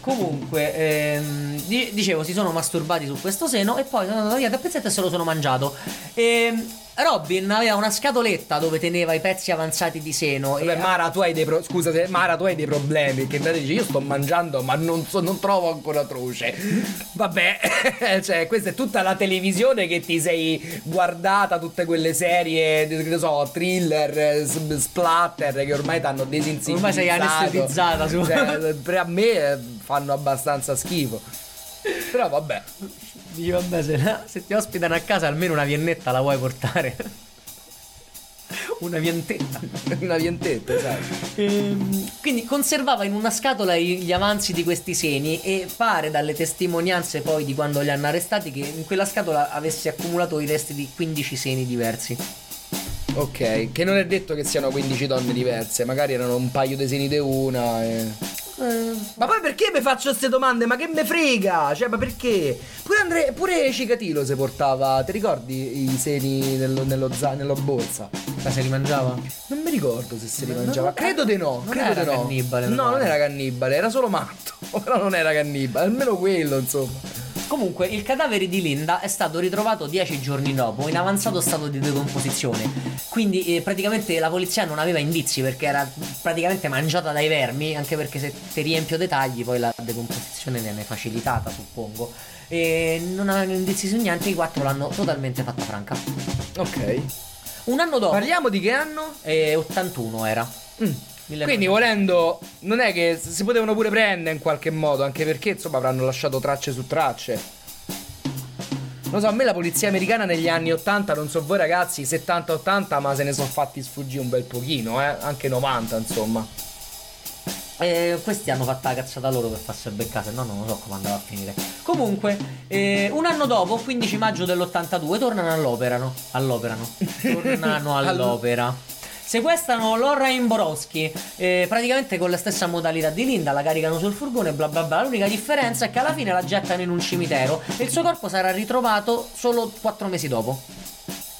Comunque, ehm, di- dicevo, si sono masturbati su questo seno e poi sono andato via da pezzetto e se lo sono mangiato. Ehm, Robin aveva una scatoletta dove teneva i pezzi avanzati di seno. Vabbè, e Mara, tu hai dei pro- scusa, se- Mara, tu hai dei problemi. Che realtà dici, io sto mangiando, ma non, so- non trovo ancora croce. Vabbè, cioè, questa è tutta la televisione che ti sei guardata, tutte quelle serie, che ne so, thriller, splatter che ormai ti hanno desinsibilizzato. Ormai sei anestetizzata su- Cioè, a me fanno abbastanza schifo. Però vabbè. Dici, vabbè, se, se ti ospitano a casa almeno una viennetta la vuoi portare. una vientetta. Una vientetta, sai. Ehm, quindi conservava in una scatola gli avanzi di questi seni e pare dalle testimonianze poi di quando li hanno arrestati che in quella scatola avesse accumulato i resti di 15 seni diversi. Ok, che non è detto che siano 15 donne diverse, magari erano un paio di seni di una. E... Ma poi perché mi faccio queste domande? Ma che me frega? Cioè, ma perché? Pure, Andre- pure Cicatilo si portava, ti ricordi i seni nello, nello, za- nello borsa? Ma se li mangiava? Non mi ricordo se se li Ma mangiava. Credo di no. non credo era di no. cannibale, No, non era cannibale, era solo matto. Però non era cannibale, almeno quello, insomma. Comunque, il cadavere di Linda è stato ritrovato 10 giorni dopo in avanzato stato di decomposizione. Quindi, eh, praticamente la polizia non aveva indizi perché era praticamente mangiata dai vermi. Anche perché se ti riempio dettagli, poi la decomposizione viene facilitata, suppongo. E non avevano indizi su niente. I quattro l'hanno totalmente fatta franca. Ok. Un anno dopo, Parliamo di che anno? eh, 81 era. Mm. Quindi volendo, non è che si potevano pure prendere in qualche modo, anche perché insomma avranno lasciato tracce su tracce. Non so, a me la polizia americana negli anni 80, non so voi ragazzi, 70-80, ma se ne sono fatti sfuggire un bel pochino, eh? Anche 90, insomma. Eh, questi hanno fatto la cazzata loro per farsi beccare, se no non lo so come andava a finire. Comunque, eh, un anno dopo, 15 maggio dell'82, tornano all'operano. All'operano. Tornano all'opera. Sequestrano Lorraine Borowski, eh, praticamente con la stessa modalità di Linda, la caricano sul furgone, bla bla bla. L'unica differenza è che alla fine la gettano in un cimitero e il suo corpo sarà ritrovato solo 4 mesi dopo.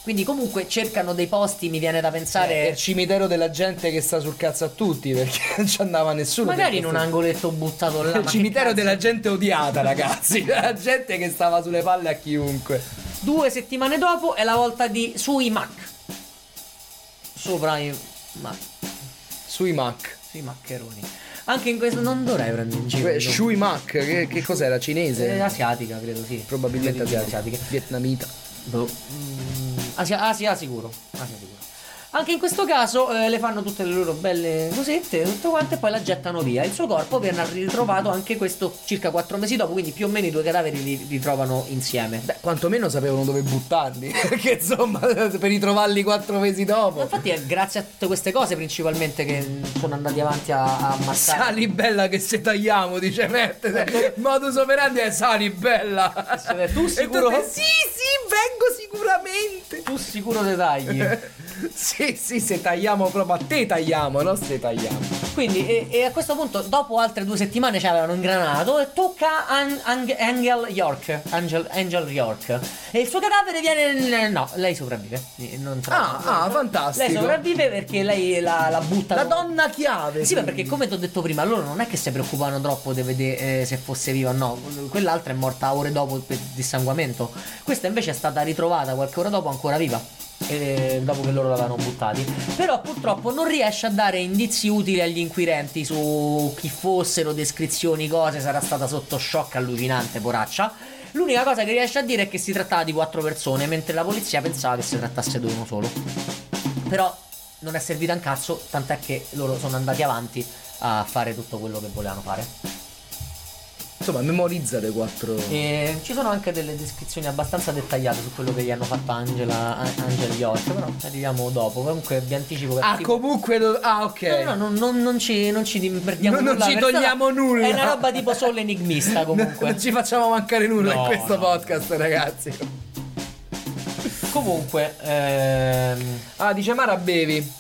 Quindi comunque cercano dei posti, mi viene da pensare... il cimitero della gente che sta sul cazzo a tutti, perché non ci andava nessuno. Magari in un angoletto buttato là. Il cimitero della gente odiata, ragazzi. La gente che stava sulle palle a chiunque. Due settimane dopo è la volta di Sui Mac. Sopra i Mac. Sui Mac. Sui maccheroni. Anche in questo non dovrei prendere in giro. Que- Shui Mac, che, che cos'era? Cinese? Eh, asiatica, credo, sì. Probabilmente Origini asiatica. Vietnamita. Boh. Mm, Asia, Asia sicuro. Asia sicuro. Anche in questo caso eh, le fanno tutte le loro belle cosette, tutto quanto, e poi la gettano via. Il suo corpo viene ritrovato anche questo circa 4 mesi dopo, quindi più o meno i due cadaveri li ritrovano insieme. Beh, quantomeno sapevano dove buttarli. Perché insomma, per ritrovarli quattro mesi dopo. infatti è grazie a tutte queste cose principalmente che sono andati avanti a, a ammazzare. Sali bella che se tagliamo, dice Mette. Modus operandi è sali bella. Tu sicuro? tutte, sì, sì, vengo sicuramente. Tu sicuro dei tagli. sì, sì, se tagliamo proprio a te tagliamo, no? Se tagliamo. Quindi, e, e a questo punto, dopo altre due settimane ci avevano ingranato e tocca An- Ang- Angel York. Angel, Angel York. E il suo cadavere viene. No, lei sopravvive. Non tra- Ah, ah, fantastico. Lei sopravvive perché lei la, la butta. La donna chiave. Sì, ma perché come ti ho detto prima, loro non è che si preoccupano troppo di vedere eh, se fosse viva o no. Quell'altra è morta ore dopo per dissanguamento. Questa invece è stata ritrovata qualche ora dopo ancora viva. Eh, dopo che loro l'avevano buttati. Però purtroppo non riesce a dare indizi utili agli inquirenti su chi fossero, descrizioni, cose. Sarà stata sotto shock allucinante, poraccia. L'unica cosa che riesce a dire è che si trattava di quattro persone, mentre la polizia pensava che si trattasse di uno solo. Però non è servita un cazzo, tant'è che loro sono andati avanti a fare tutto quello che volevano fare. Insomma, memorizza le quattro. E ci sono anche delle descrizioni abbastanza dettagliate su quello che gli hanno fatto Angela, An- Angel York, però ci arriviamo dopo. Comunque vi anticipo che Ah, tipo- comunque. do- Ah, ok. No, no, non, non- non ci, non ci perdiamo Non- non nulla. ci perché togliamo nulla. È una roba tipo solo enigmista comunque. Non ci facciamo mancare nulla No, in questo no. podcast, ragazzi. Comunque, ehm, Ah, dice Mara, bevi.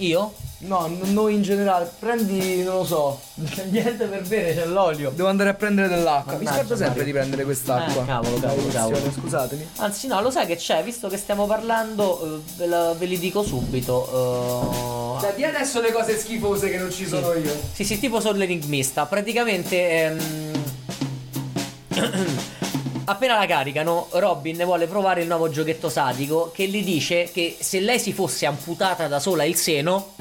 Io? No, n- noi in generale. Prendi, non lo so. Niente per bere, c'è l'olio. Devo andare a prendere dell'acqua. Mi Mannaggia, scordo sempre Mario. di prendere quest'acqua. Eh, cavolo, cavolo, cavolo. Scusatemi. Anzi, no, lo sai che c'è, visto che stiamo parlando, eh, ve, la- ve li dico subito. eh, Dai, di adesso le cose schifose che non ci sono io. Sì, sì, tipo sull'enigmista. Praticamente. ehm, Appena la caricano, Robin vuole provare il nuovo giochetto sadico che gli dice che se lei si fosse amputata da sola il seno,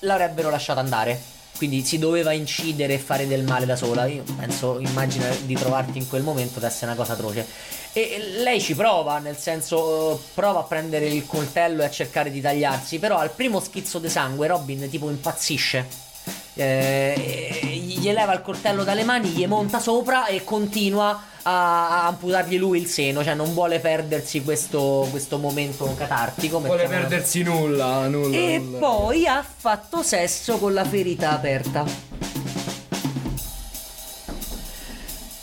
l'avrebbero lasciata andare. Quindi si doveva incidere e fare del male da sola. Io penso, immagina di trovarti in quel momento ad essere una cosa atroce. E lei ci prova, nel senso, eh, prova a prendere il coltello e a cercare di tagliarsi. Però al primo schizzo di sangue, Robin tipo impazzisce. Eh, gli leva il coltello dalle mani, gli monta sopra e continua a, amputargli lui il seno. Cioè, non vuole perdersi questo, questo momento catartico. Vuole perdersi nulla, nulla. e nulla. poi ha fatto sesso con la ferita aperta.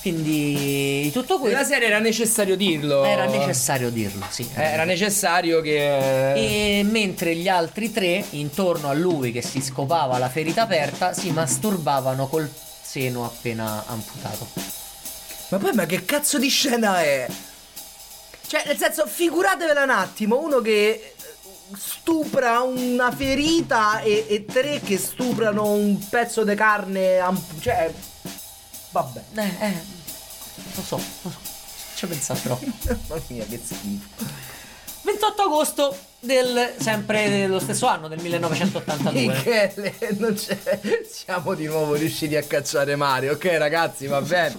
Quindi tutto questo serie era necessario dirlo. era necessario dirlo, sì. Eh, Era necessario che. E mentre gli altri tre, intorno a lui che si scopava la ferita aperta, si masturbavano col seno appena amputato. Ma poi, ma che cazzo di scena è? Cioè, nel senso, figuratevela un attimo, uno che eh, stupra una ferita e, e tre che stuprano un pezzo di carne. amp- cioè. Vabbè. Eh, eh, lo so, lo so. Ci ho pensato troppo. Mamma mia, che schifo. 28 agosto del sempre dello stesso anno, del 1982. Michele, non c'è. Siamo di nuovo riusciti a cacciare Mario, ok, ragazzi, va bene.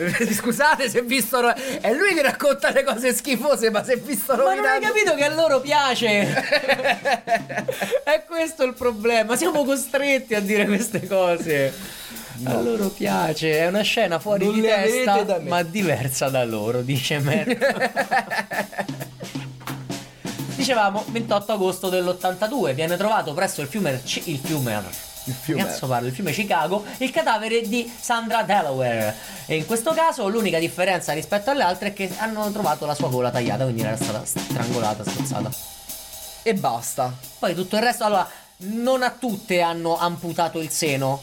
Scusate se vi sto. È lui che racconta le cose schifose, ma se vi sto Ma non hai rovinando. capito che a loro piace? È questo il problema. Siamo costretti a dire queste cose. A loro piace. È una scena fuori Non di testa, ma diversa da loro, dice Matt. Dicevamo 28 agosto dell'82 viene trovato presso il fiume C- il fiume Il fiume. Cazzo parlo, il fiume Chicago, il cadavere di Sandra Delaware. E in questo caso l'unica differenza rispetto alle altre è che hanno trovato la sua gola tagliata, quindi era stata strangolata, strozzata. E basta. Poi tutto il resto, allora, non a tutte hanno amputato il seno.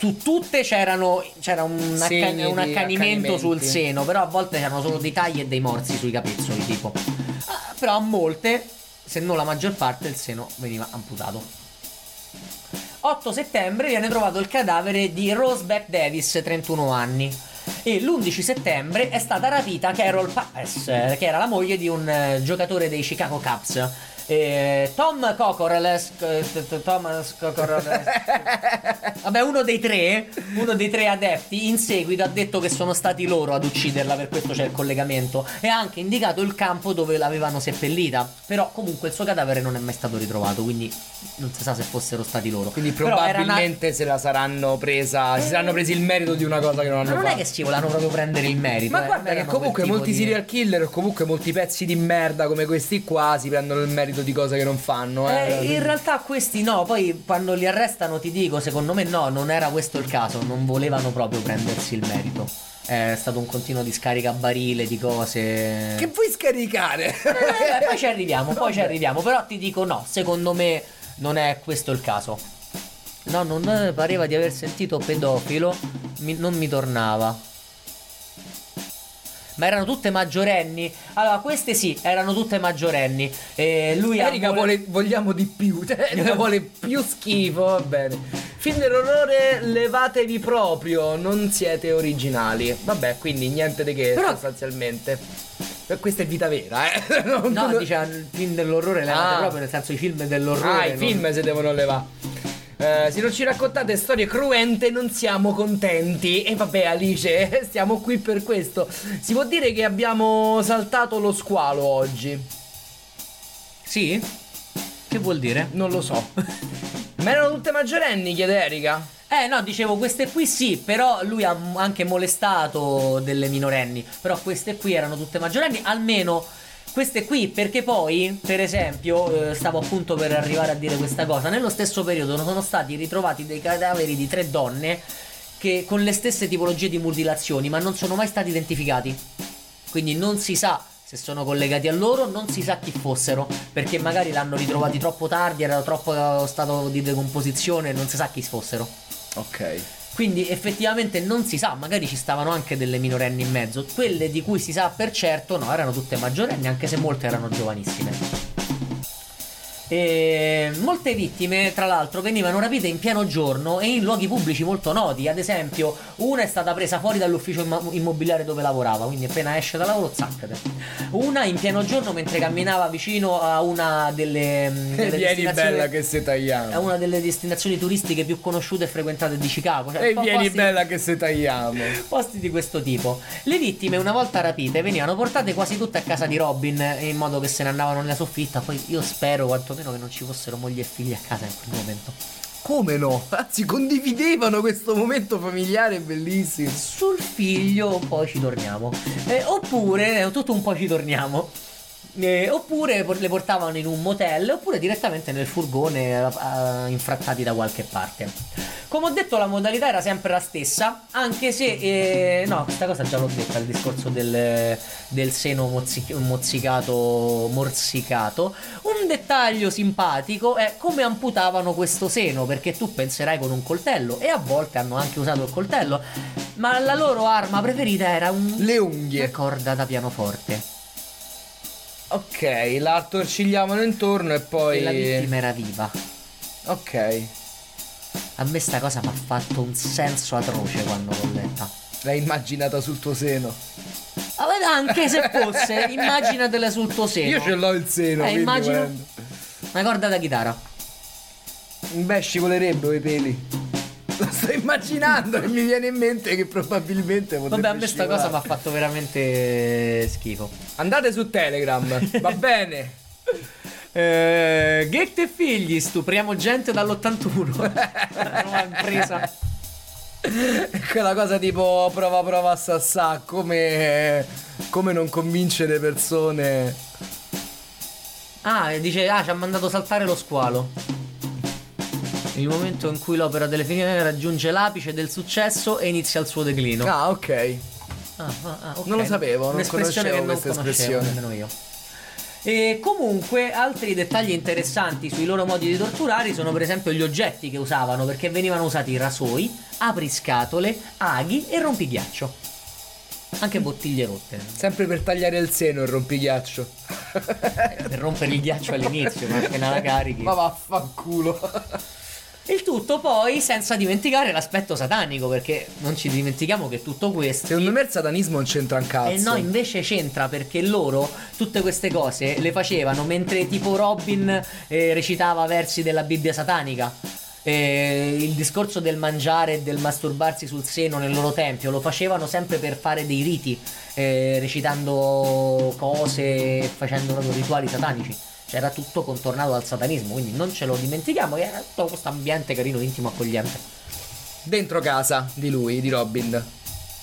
Su tutte c'erano, c'era un, accan- un accanimento sul seno, però a volte c'erano solo dei tagli e dei morsi sui capezzoli, tipo. Ah, però a molte, se non la maggior parte, il seno veniva amputato. 8 settembre viene trovato il cadavere di Roseback Davis, 31 anni. E l'11 settembre è stata rapita Carol Papes, eh, che era la moglie di un eh, giocatore dei Chicago Cubs. Eh, Tom Cocorles, eh, Thomas Cocorles, vabbè, uno dei tre, uno dei tre adepti, in seguito ha detto che sono stati loro ad ucciderla, per questo c'è il collegamento, e ha anche indicato il campo dove l'avevano seppellita. Però comunque il suo cadavere non è mai stato ritrovato, quindi non si sa se fossero stati loro. Quindi Però era una- probabilmente se la saranno presa. Si saranno presi il merito di una cosa che non Ma hanno non fatto. è che si volevano proprio prendere il merito. Ma eh, guarda che comunque molti di- serial killer o comunque molti pezzi di merda come questi qua si prendono il merito di cose che non fanno. Eh. Eh, in realtà questi no, poi quando li arrestano ti dico, secondo me no, non era questo il caso, non volevano proprio prendersi il merito. È stato un continuo di scaricabarile di cose. Che puoi scaricare? Eh, poi ci arriviamo, poi ci arriviamo, però ti dico no, secondo me non è questo il caso. No, non eh, pareva di aver sentito pedofilo, mi- non mi tornava. Ma erano tutte maggiorenni? Allora, queste sì, erano tutte maggiorenni. E lui Erika vole- vuole, vogliamo di più. Erika vuole più schifo, va bene. Film dell'orrore, levatevi proprio, non siete originali. Vabbè, quindi niente di che Però- sostanzialmente. Eh, Questa è vita vera, eh. Non- No, non- dice il film dell'orrore, levate Ah. proprio nel senso i film dell'orrore. Ah, i non- film si devono levare. Eh, se non ci raccontate storie cruente non siamo contenti. E vabbè Alice, stiamo qui per questo. Si può dire che abbiamo saltato lo squalo oggi? Sì? Che vuol dire? Non lo so. Ma erano tutte maggiorenni, chiede Erika. Eh no, dicevo queste qui sì, però lui ha anche molestato delle minorenni, però queste qui erano tutte maggiorenni, almeno queste qui, perché poi, per esempio, eh, stavo appunto per arrivare a dire questa cosa, nello stesso periodo sono stati ritrovati dei cadaveri di tre donne che con le stesse tipologie di mutilazioni, ma non sono mai stati identificati. Quindi non si sa se sono collegati a loro, non si sa chi fossero, perché magari l'hanno ritrovati troppo tardi, era troppo stato di decomposizione, non si sa chi fossero. Ok. Quindi effettivamente non si sa, magari ci stavano anche delle minorenni in mezzo. Quelle di cui si sa per certo, no, erano tutte maggiorenni, anche se molte erano giovanissime. E molte vittime, tra l'altro, venivano rapite in pieno giorno e in luoghi pubblici molto noti. Ad esempio, una è stata presa fuori dall'ufficio immo- immobiliare dove lavorava, quindi appena esce da lavoro, zaccate. Una in pieno giorno mentre camminava vicino a una delle, mm, delle Vieni destinazioni- bella che se è tagliamo. una delle destinazioni turistiche più conosciute e frequentate di Chicago. Cioè, E vieni posti- bella che se tagliamo. Posti di questo tipo. Le vittime, una volta rapite, venivano portate quasi tutte a casa di Robin, in modo che se ne andavano nella soffitta. Poi io spero quantomeno che non ci fossero mogli e figli a casa in quel momento. Come no? Anzi, condividevano questo momento familiare bellissimo. Sul figlio poi ci torniamo. Eh, oppure, eh, tutto un po' ci torniamo. Eh, oppure le portavano in un motel oppure direttamente nel furgone eh, infrattati da qualche parte. Come ho detto la modalità era sempre la stessa, anche se... eh, no, questa cosa già l'ho detta, il discorso del, del seno mozzi- mozzicato, morsicato. Un dettaglio simpatico è come amputavano questo seno, perché tu penserai con un coltello e a volte hanno anche usato il coltello, ma la loro arma preferita era un... Le una unghie. corda da pianoforte. Ok, la attorcigliavano intorno e poi. E la vittima era viva. Ok. A me sta cosa mi ha fatto un senso atroce quando l'ho letta. L'hai immaginata sul tuo seno. Vabbè, Anche se fosse, immaginatela sul tuo seno. Io ce l'ho il seno. Eh, immagino. volendo. Una corda da chitarra. Beh, scivolerebbero i peli. Lo sto immaginando e mi viene in mente che probabilmente potrebbe Vabbè, a me sta cosa mi ha fatto veramente schifo. Andate su Telegram, va bene. Eh, Ghette e figli, stupriamo gente dall'81. La nuova impresa. Quella cosa tipo prova prova assassà, come, come non convincere persone. Ah, dice, ah, ci ha mandato saltare lo squalo. Il momento in cui l'opera delle figlie raggiunge l'apice del successo e inizia il suo declino. Ah, ok. Ah, ah, ah, ok. Non lo sapevo, non conoscevo che non questa conoscevo espressione. nemmeno io. E comunque altri dettagli interessanti sui loro modi di torturare sono per esempio gli oggetti che usavano perché venivano usati rasoi, apriscatole, aghi e rompighiaccio. Anche bottiglie rotte. Sempre per tagliare il seno il rompighiaccio. Eh, per rompere il ghiaccio all'inizio, ma appena la carichi. Ma vaffanculo. Il tutto poi senza dimenticare l'aspetto satanico, perché non ci dimentichiamo che tutto questo. Secondo me il satanismo non c'entra un cazzo. E no, invece c'entra perché loro tutte queste cose le facevano mentre tipo Robin eh, recitava versi della Bibbia satanica. Eh, il discorso del mangiare e del masturbarsi sul seno nel loro tempio lo facevano sempre per fare dei riti, eh, recitando cose, facendo proprio rituali satanici. Cioè era tutto contornato al satanismo, quindi non ce lo dimentichiamo, era tutto questo ambiente carino, intimo, accogliente. Dentro casa di lui, di Robin.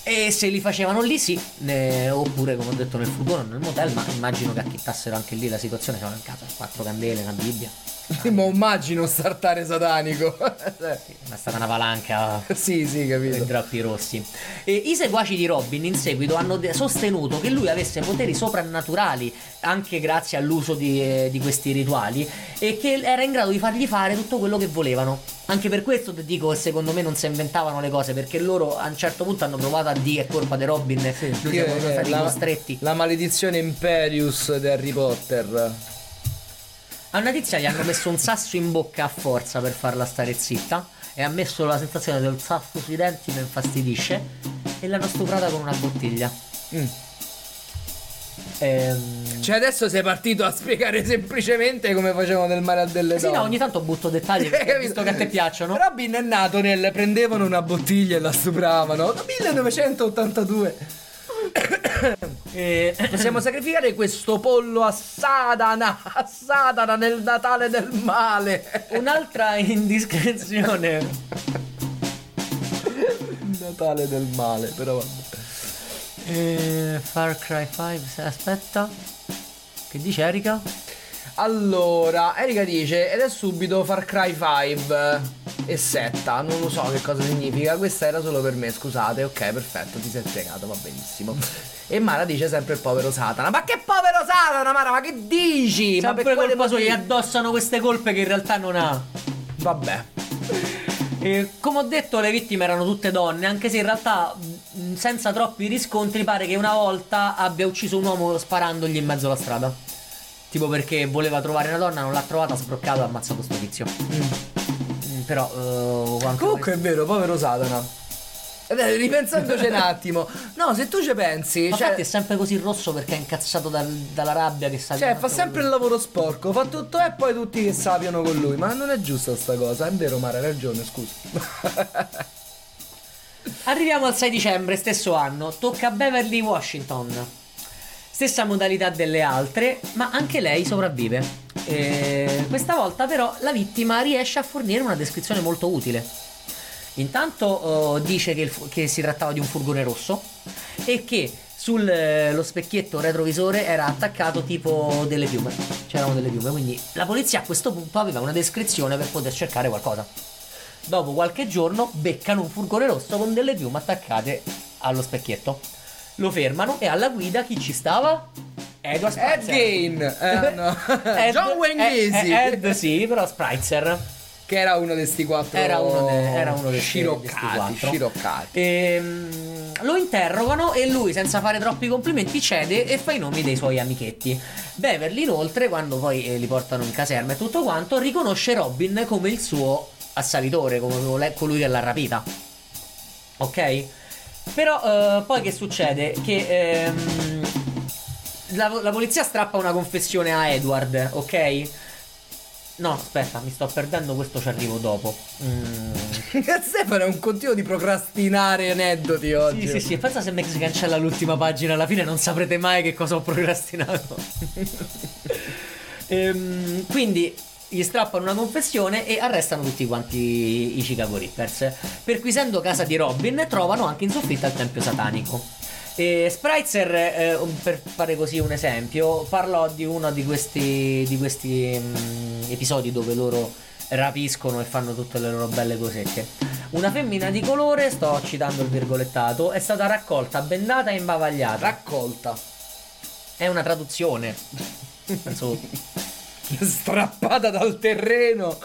E se li facevano lì sì, eh, oppure come ho detto nel furgone nel motel, ma immagino che acchittassero anche lì la situazione, c'erano in casa quattro candele, una Bibbia, Ma immagino startare satanico. è stata una palanca sì, sì, capito. drappi rossi. E I seguaci di Robin in seguito hanno de- sostenuto che lui avesse poteri soprannaturali anche grazie all'uso di, eh, di questi rituali e che era in grado di fargli fare tutto quello che volevano. Anche per questo ti dico che secondo me non si inventavano le cose perché loro a un certo punto hanno provato a dire è colpa di Robin, lui Sì, eh, stati la, costretti. la maledizione Imperius di Harry Potter. A una tizia gli hanno messo un sasso in bocca a forza per farla stare zitta e ha messo la sensazione del sasso sui denti mi infastidisce e l'hanno stuprata con una bottiglia. Mm. Ehm... Cioè adesso sei partito a spiegare semplicemente come facevano nel mare a delle Sì, donne. no, ogni tanto butto dettagli perché visto che a te piacciono. Robin è nato nel prendevano una bottiglia e la stupravano. 1982. Eh, Possiamo sacrificare questo pollo a Satana, a Satana nel Natale del male. Un'altra indiscrezione Natale del male, però vabbè. Eh, Far Cry 5, se- aspetta. Che dice Erika? Allora, Erika dice, ed è subito Far Cry 5 e setta, non lo so che cosa significa, questa era solo per me, scusate, ok, perfetto, ti sei spiegato, va benissimo. E Mara dice sempre il povero Satana, ma che povero Satana, Mara, ma che dici? ma Sempre per quale colpa sua, gli addossano queste colpe che in realtà non ha. Vabbè, E come ho detto, le vittime erano tutte donne, anche se in realtà, senza troppi riscontri, pare che una volta abbia ucciso un uomo sparandogli in mezzo alla strada. Tipo perché voleva trovare una donna, non l'ha trovata, ha sbroccato e ha ammazzato sto tizio. Mm, Però, eh, quanto- comunque è vero, povero Satana. Ed è, ripensandoci un attimo, no, se tu ci pensi, Ma cioè, infatti è sempre così rosso perché è incazzato dal- dalla rabbia che sta cioè, fa sempre il lavoro sporco, fa tutto e poi tutti che sappiano con lui, ma non è giusta sta cosa, è vero Mara, hai ragione, scusa. Arriviamo al 6 dicembre, stesso anno, tocca a Beverly Washington. Stessa modalità delle altre, ma anche lei sopravvive. E questa volta però la vittima riesce a fornire una descrizione molto utile. Intanto oh, dice che, fu- che si trattava di un furgone rosso e che sullo specchietto retrovisore era attaccato tipo delle piume. C'erano delle piume, quindi la polizia a questo punto aveva una descrizione per poter cercare qualcosa. Dopo qualche giorno beccano un furgone rosso con delle piume attaccate allo specchietto. Lo fermano e alla guida chi ci stava? Edward Ed Spritzer. Gain, eh, no. Ed- John Wayne Ed- Gacy, Ed, sì, però Spritzer. che era uno di sti quattro Era uno, de- era uno dei sciroccati, quattro. sciroccati. Ehm, lo interrogano e lui, senza fare troppi complimenti, cede e fa i nomi dei suoi amichetti. Beverly, inoltre, quando poi eh, li portano in caserma e tutto quanto, riconosce Robin come il suo assalitore, come col- colui che l'ha rapita. Ok? Però eh, poi che succede? Che ehm, la, la polizia strappa una confessione a Edward, ok? No, aspetta, mi sto perdendo, questo ci arrivo dopo. Mm. Stefano è un continuo di procrastinare aneddoti oggi. Sì, sì, sì, pensa se Max cancella l'ultima pagina alla fine non saprete mai che cosa ho procrastinato. Ehm, quindi gli strappano una confessione e arrestano tutti quanti i Chicago Rippers. Perquisendo casa di Robin trovano anche in soffitta il tempio satanico. E Spritzer, eh, per fare così un esempio, parlò di uno di questi, di questi mm, episodi dove loro rapiscono e fanno tutte le loro belle cosette. Una femmina di colore, sto citando il virgolettato, è stata raccolta, bendata e imbavagliata. Raccolta. È una traduzione. Penso. Strappata dal terreno.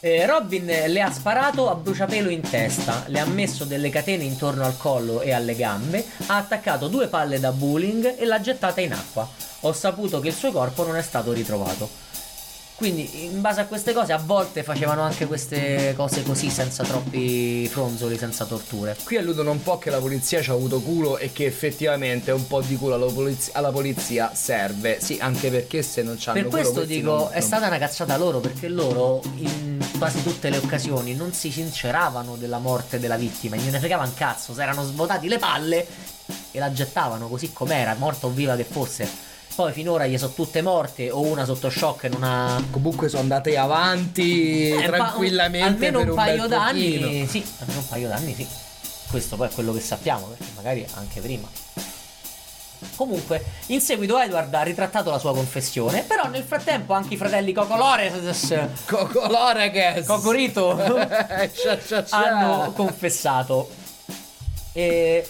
Eh, Robin le ha sparato a bruciapelo in testa, le ha messo delle catene intorno al collo e alle gambe, ha attaccato due palle da bowling e l'ha gettata in acqua. Ho saputo che il suo corpo non è stato ritrovato. Quindi, in base a queste cose, a volte facevano anche queste cose così, senza troppi fronzoli, senza torture. Qui alludono un po' che la polizia ci ha avuto culo e che effettivamente un po' di culo alla polizia, alla polizia serve. Sì, anche perché se non c'hanno Per questo dico, non- è stata una cazzata loro perché loro in quasi tutte le occasioni non si sinceravano della morte della vittima, gliene fregava un cazzo, si erano svuotati le palle e la gettavano così com'era, morta o viva che fosse. Poi finora gli sono tutte morte o una sotto shock e non ha... Comunque sono andate avanti Eh, un tranquillamente almeno per un un, paio d'anni, sì, almeno un paio d'anni sì. Questo poi è quello che sappiamo, perché magari anche prima. Comunque, in seguito Edward ha ritrattato la sua confessione, però nel frattempo anche i fratelli Cocolores Cocolore che Cocorito hanno confessato. E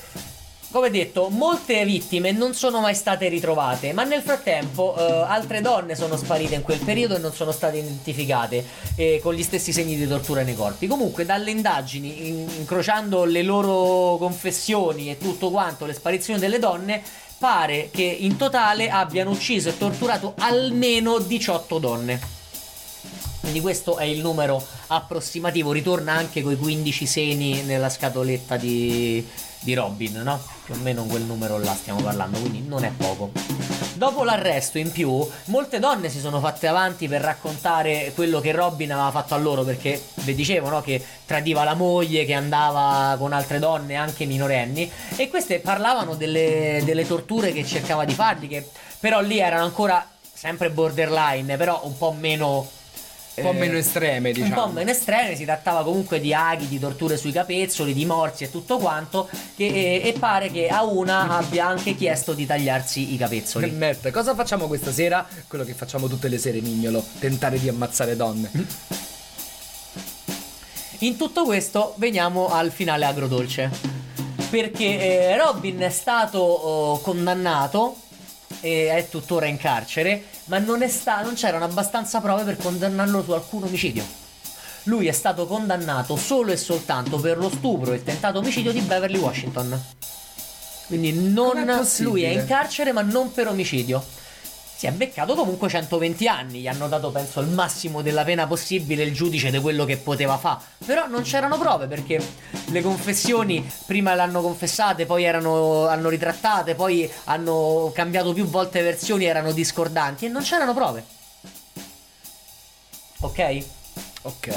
come detto, molte vittime non sono mai state ritrovate, ma nel frattempo eh, altre donne sono sparite in quel periodo e non sono state identificate eh, con gli stessi segni di tortura nei corpi. Comunque, dalle indagini, in- incrociando le loro confessioni e tutto quanto, le sparizioni delle donne, pare che in totale abbiano ucciso e torturato almeno 18 donne. Quindi questo è il numero approssimativo, ritorna anche coi 15 seni nella scatoletta di, di Robin, no? Più o meno quel numero là stiamo parlando, quindi non è poco. Dopo l'arresto, in più, molte donne si sono fatte avanti per raccontare quello che Robin aveva fatto a loro, perché vi dicevo, no? Che tradiva la moglie, che andava con altre donne, anche minorenni, e queste parlavano delle, delle torture che cercava di fargli, che però lì erano ancora sempre borderline, però un po' meno Un po' eh, meno estreme, Un diciamo. po' meno estreme, si trattava comunque di aghi, di torture sui capezzoli, di morsi e tutto quanto. Che, e, e pare che a una abbia anche chiesto di tagliarsi i capezzoli. Matt, cosa facciamo questa sera? Quello che facciamo tutte le sere, mignolo. Tentare di ammazzare donne. In tutto questo veniamo al finale agrodolce. Perché eh, Robin è stato oh, condannato e è tuttora in carcere, ma non, sta- non c'erano abbastanza prove per condannarlo su alcun omicidio. Lui è stato condannato solo e soltanto per lo stupro e il tentato omicidio di Beverly Washington. Quindi non Com'è lui è in carcere, ma non per omicidio. Si è beccato comunque 120 anni, gli hanno dato penso il massimo della pena possibile il giudice di quello che poteva fare. Però non c'erano prove perché le confessioni prima le hanno confessate, poi erano, hanno ritrattate, poi hanno cambiato più volte versioni, erano discordanti e non c'erano prove. Ok? Ok.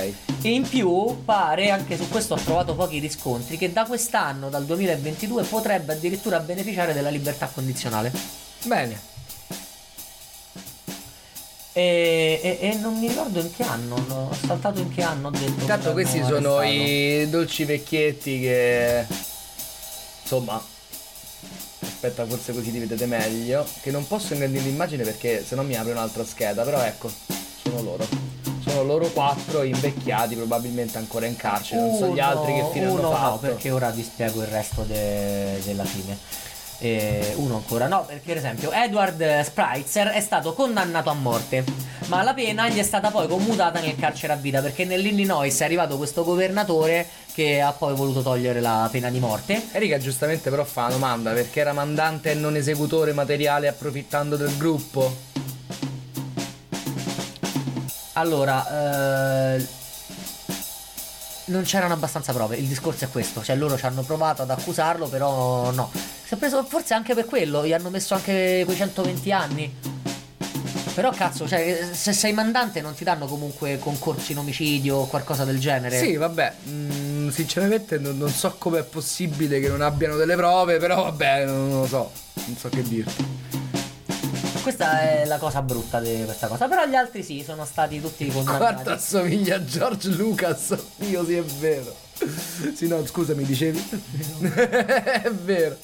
E in più pare, anche su questo ho trovato pochi riscontri, che da quest'anno, dal 2022, potrebbe addirittura beneficiare della libertà condizionale. Bene. E, e- e non mi ricordo in che anno, no, ho saltato in che anno ho detto. Intanto questi sono arrestato. i dolci vecchietti che... Insomma... Aspetta, forse così li vedete meglio. Che non posso ingrandire l'immagine perché se no mi apre un'altra scheda. Però ecco, sono loro. Sono loro quattro invecchiati, probabilmente ancora in carcere. Non so gli altri che fine uno hanno no, fatto. perché ora vi spiego il resto de- della fine. E uno ancora no, perché per esempio Edward Spreitzer è stato condannato a morte, ma la pena gli è stata poi commutata nel carcere a vita perché nell'Illinois è arrivato questo governatore che ha poi voluto togliere la pena di morte. Erika giustamente però fa una domanda perché era mandante e non esecutore materiale approfittando del gruppo. Allora, eh, non c'erano abbastanza prove. Il discorso è questo: cioè, loro ci hanno provato ad accusarlo, però no. Si è preso, forse anche per quello, gli hanno messo anche quei 120 anni. Però cazzo, cioè, se sei mandante non ti danno comunque concorsi in omicidio o qualcosa del genere. Sì, vabbè, mm, sinceramente non, non so com'è possibile che non abbiano delle prove, però vabbè, non, non lo so, non so che dirti. Questa è la cosa brutta di questa cosa. Però gli altri sì, sono stati tutti condannati. Guarda, assomiglia a George Lucas. Io sì, è vero. Sì, no, scusa, mi dicevi? è vero.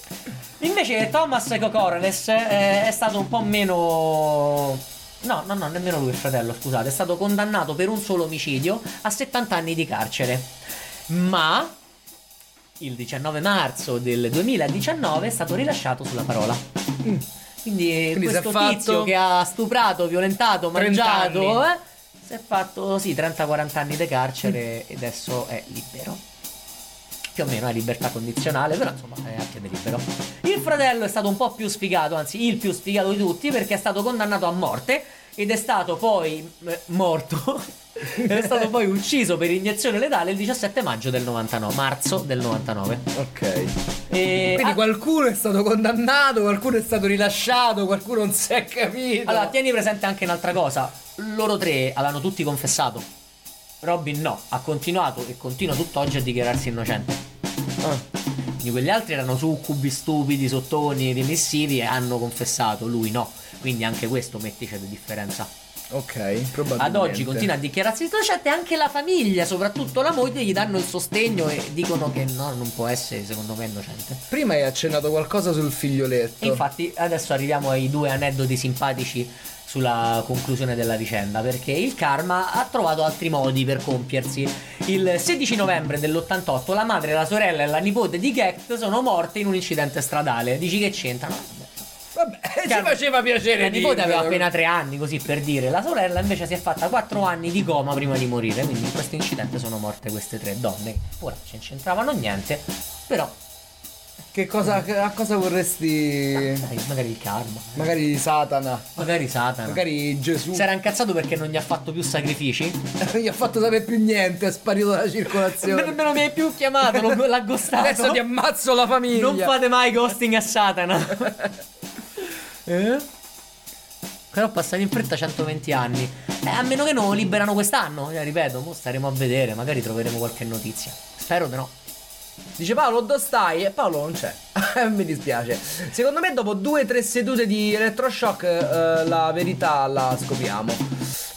Invece Thomas Cocorales eh, è stato un po' meno... No, no, no, nemmeno lui il fratello, scusate, è stato condannato per un solo omicidio a 70 anni di carcere. Ma il 19 marzo del 2019 è stato rilasciato sulla parola. Quindi, Quindi questo tizio che ha stuprato, violentato, 30 mangiato, eh, si è fatto sì 30-40 anni di carcere e adesso è libero. Più o meno è libertà condizionale, però insomma è anche libero. Il fratello è stato un po' più sfigato, anzi il più sfigato di tutti, perché è stato condannato a morte ed è stato poi eh, morto. ed è stato poi ucciso per iniezione letale il 17 maggio del 99, marzo del 99. Ok. E Quindi ah, qualcuno è stato condannato, qualcuno è stato rilasciato, qualcuno non si è capito. Allora, tieni presente anche un'altra cosa. Loro tre avevano tutti confessato. Robin no, ha continuato e continua tutt'oggi a dichiararsi innocente. Ah, Quindi quegli altri erano succubi, stupidi, sottoni, remissivi e hanno confessato, lui no. Quindi anche questo mettici di differenza. ok, probabilmente. Ad oggi continua a dichiararsi innocente e anche la famiglia, soprattutto la moglie, gli danno il sostegno e dicono che no, non può essere secondo me innocente. Prima hai accennato qualcosa sul figlioletto. E infatti adesso arriviamo ai due aneddoti simpatici sulla conclusione della vicenda perché il karma ha trovato altri modi per compiersi. Il 16 novembre dell'88 la madre, la sorella e la nipote di Gecht sono morte in un incidente stradale. Dici che c'entrano? Vabbè, ci Chiaro. faceva piacere La nipote aveva appena tre anni, così per dire. La sorella invece si è fatta quattro anni di coma prima di morire. Quindi in questo incidente sono morte queste tre donne. Ora non c'entravano niente, però Che cosa, a cosa vorresti... dai, magari il karma, Magari Satana. magari Satana. Magari Gesù. Si era incazzato perché non gli ha fatto più sacrifici? Non gli ha fatto sapere più niente, è sparito dalla Non circolazione. nemmeno mi hai più chiamato, l'ho, l'ha ghostato. Adesso ti ammazzo la famiglia. Non fate mai ghosting a Satana. Eh? Però passano in fretta 120 anni. Eh, a meno che non lo liberano quest'anno. Eh, ripeto, mo staremo a vedere. Magari troveremo qualche notizia. Spero di no. Dice Paolo, dove stai? E Paolo non c'è. Mi dispiace. Secondo me dopo due o tre sedute di elettroshock eh, la verità la scopriamo.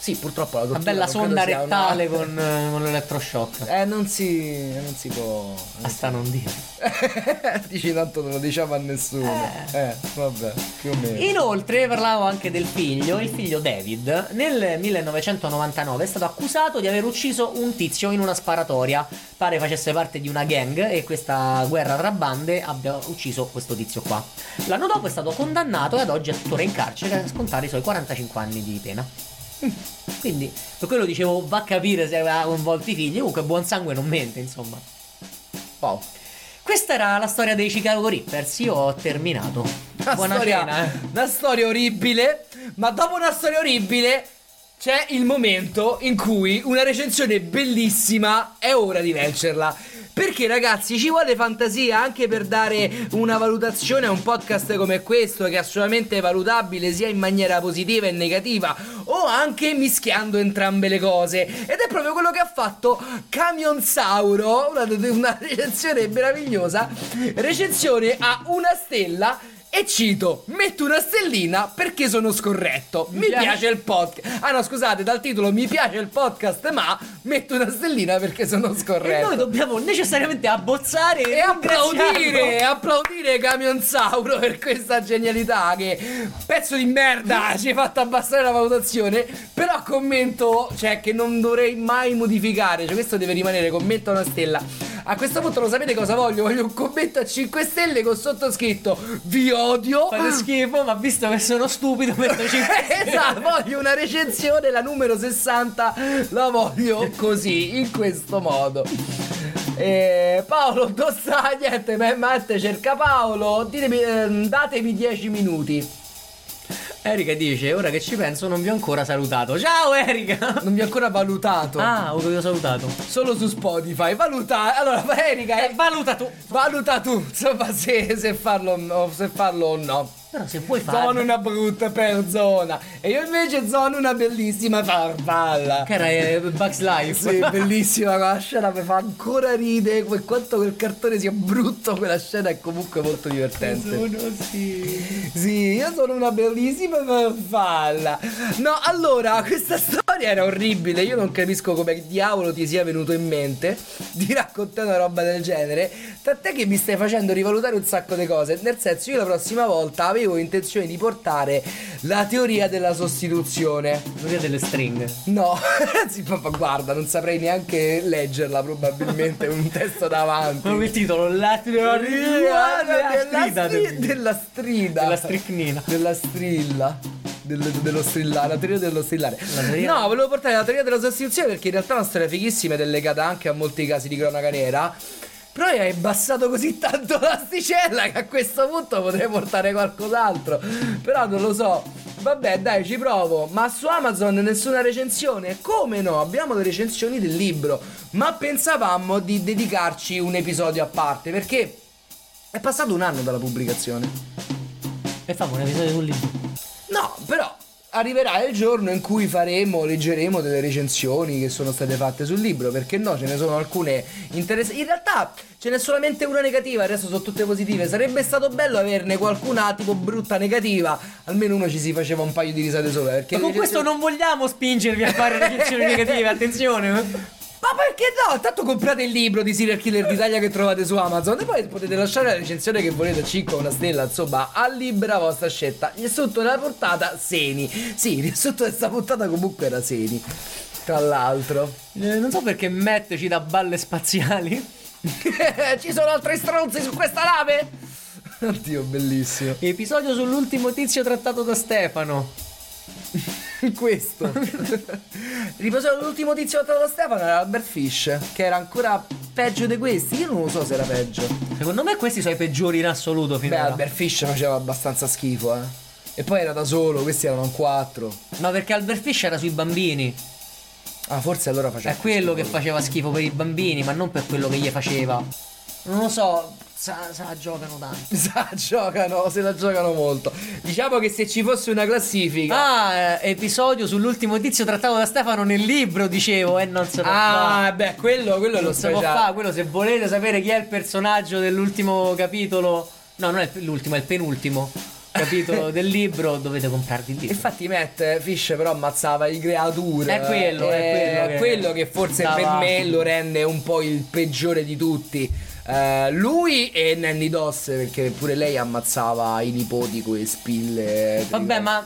Sì, purtroppo la Una tortura bella sonda sia una- rettale con, eh, con l'elettroshock. Eh, non si, non si può... Basta non dire. Dici tanto non lo diciamo a nessuno. Eh, vabbè, più o meno. Inoltre parlavo anche del figlio, il figlio David, nel 1999 è stato accusato di aver ucciso un tizio in una sparatoria, pare facesse parte di una gang e questa guerra tra bande abbia ucciso questo tizio qua. L'anno dopo è stato condannato e ad oggi è tuttora in carcere a scontare i suoi 45 anni di pena. Quindi, per quello dicevo, va a capire se aveva coinvolto i figli, comunque buon sangue non mente, insomma. Wow. Questa era la storia dei Chicago Rippers, io ho terminato. Una Buona storia, cena, eh. una storia orribile, ma dopo una storia orribile c'è il momento in cui una recensione bellissima è ora di leggerla. Perché ragazzi ci vuole fantasia anche per dare una valutazione a un podcast come questo che è assolutamente valutabile sia in maniera positiva e negativa o anche mischiando entrambe le cose. Ed è proprio quello che ha fatto Camion Sauro, una, una recensione meravigliosa, recensione a una stella e cito, metto una stellina perché sono scorretto. Mi, piace- piace il podcast. Ah no, scusate, dal titolo mi piace il podcast, ma metto una stellina perché sono E scorretto. noi dobbiamo necessariamente abbozzare E applaudire, applaudire Camion Sauro per questa genialità che pezzo di merda ci hai fatto abbassare la valutazione, però commento, cioè che non dovrei mai modificare, cioè questo deve rimanere commento una stella. A questo punto lo sapete cosa voglio? Voglio un commento a 5 stelle con sottoscritto vi odio. Fate schifo, ma visto che sono stupido metto 5 esatto, voglio una recensione, la numero 60, la voglio così, in questo modo. Eh, Paolo, sta? Niente, ma Matte cerca Paolo, ditemi, ehm, datemi 10 minuti. Erika dice, ora che ci penso non vi ho ancora salutato. Ciao Erika! Non vi ho ancora valutato. Ah, ho salutato. Solo su Spotify. Valuta. Allora, Erika, Eh, valuta tu. valuta tu, insomma, se, se farlo o no, se farlo o no. Però se vuoi Sono fare... una brutta persona. E io invece sono una bellissima farfalla. Che era eh, Bugs Life. Sì, bellissima quella scena, mi fa ancora ridere. Per quanto quel cartone sia brutto, quella scena è comunque molto divertente. sì. Sì, io sono una bellissima farfalla. No, allora, questa storia era orribile. Io non capisco come diavolo ti sia venuto in mente di raccontare una roba del genere. Tant'è che mi stai facendo rivalutare un sacco di cose. Nel senso, io la prossima volta avevo intenzione di portare la teoria della sostituzione. Teoria delle stringhe. No, sì, papà, guarda, non saprei neanche leggerla probabilmente un testo davanti. Come il titolo? La teoria Della, della strida. stri- della strida. Della stricnina. Della strilla. Del- dello strillare, la teoria dello strillare. La teoria- No, volevo portare la teoria della sostituzione perché in realtà è una storia fighissima ed è legata anche a molti casi di cronaca nera. Però hai abbassato così tanto l'asticella che a questo punto potrei portare qualcos'altro. Però non lo so. Vabbè, dai, ci provo. Ma su Amazon nessuna recensione? Come no? Abbiamo le recensioni del libro. Ma pensavamo di dedicarci un episodio a parte perché è passato un anno dalla pubblicazione. E famo un episodio sul libro. No, però arriverà il giorno in cui faremo, leggeremo delle recensioni che sono state fatte sul libro, perché no, ce ne sono alcune interessanti. In realtà ce n'è solamente una negativa, il resto sono tutte positive. Sarebbe stato bello averne qualcuna tipo brutta negativa, almeno uno ci si faceva un paio di risate sopra, perché Ma con le questo recensioni- non vogliamo spingervi a fare recensioni negative, attenzione. Ma perché no? Tanto comprate il libro di Serial Killer d'Italia che trovate su Amazon e poi potete lasciare la recensione che volete, 5 o una stella, insomma, a libera vostra scelta. Il riassunto della portata, Seni. Sì, il di questa puntata comunque era Seni. Tra l'altro. Eh, non so perché Matt ci dà balle spaziali. Ci sono altri stronzi su questa nave? Oddio, bellissimo. Episodio sull'ultimo tizio trattato da Stefano. Questo. Riposato l'ultimo tizio da Stefano era Albert Fish, che era ancora peggio di questi. Io non lo so se era peggio. Secondo me questi sono i peggiori in assoluto Beh, finora. Albert Fish faceva abbastanza schifo, eh. E poi era da solo, questi erano quattro. No, perché Albert Fish era sui bambini. Ah, forse allora faceva. È quello che schifo. faceva schifo per i bambini, ma non per quello che gli faceva. Non lo so, sa, sa giocano tanto. Sa, giocano, se la giocano molto. Diciamo che se ci fosse una classifica. Ah, eh, episodio sull'ultimo tizio trattato da Stefano nel libro, dicevo, e non se può Ah, fare. beh, quello, quello lo Non si può speciale. fare, quello se volete sapere chi è il personaggio dell'ultimo capitolo. No, non è l'ultimo, è il penultimo. capitolo del libro, dovete comprarvi il libro. Infatti Matt Fish però ammazzava i creature. È quello, è quello quello che che forse per me lo rende un po' il peggiore di tutti. Eh, lui e Nanny Doss, perché pure lei ammazzava i nipoti con le spille. Vabbè, ma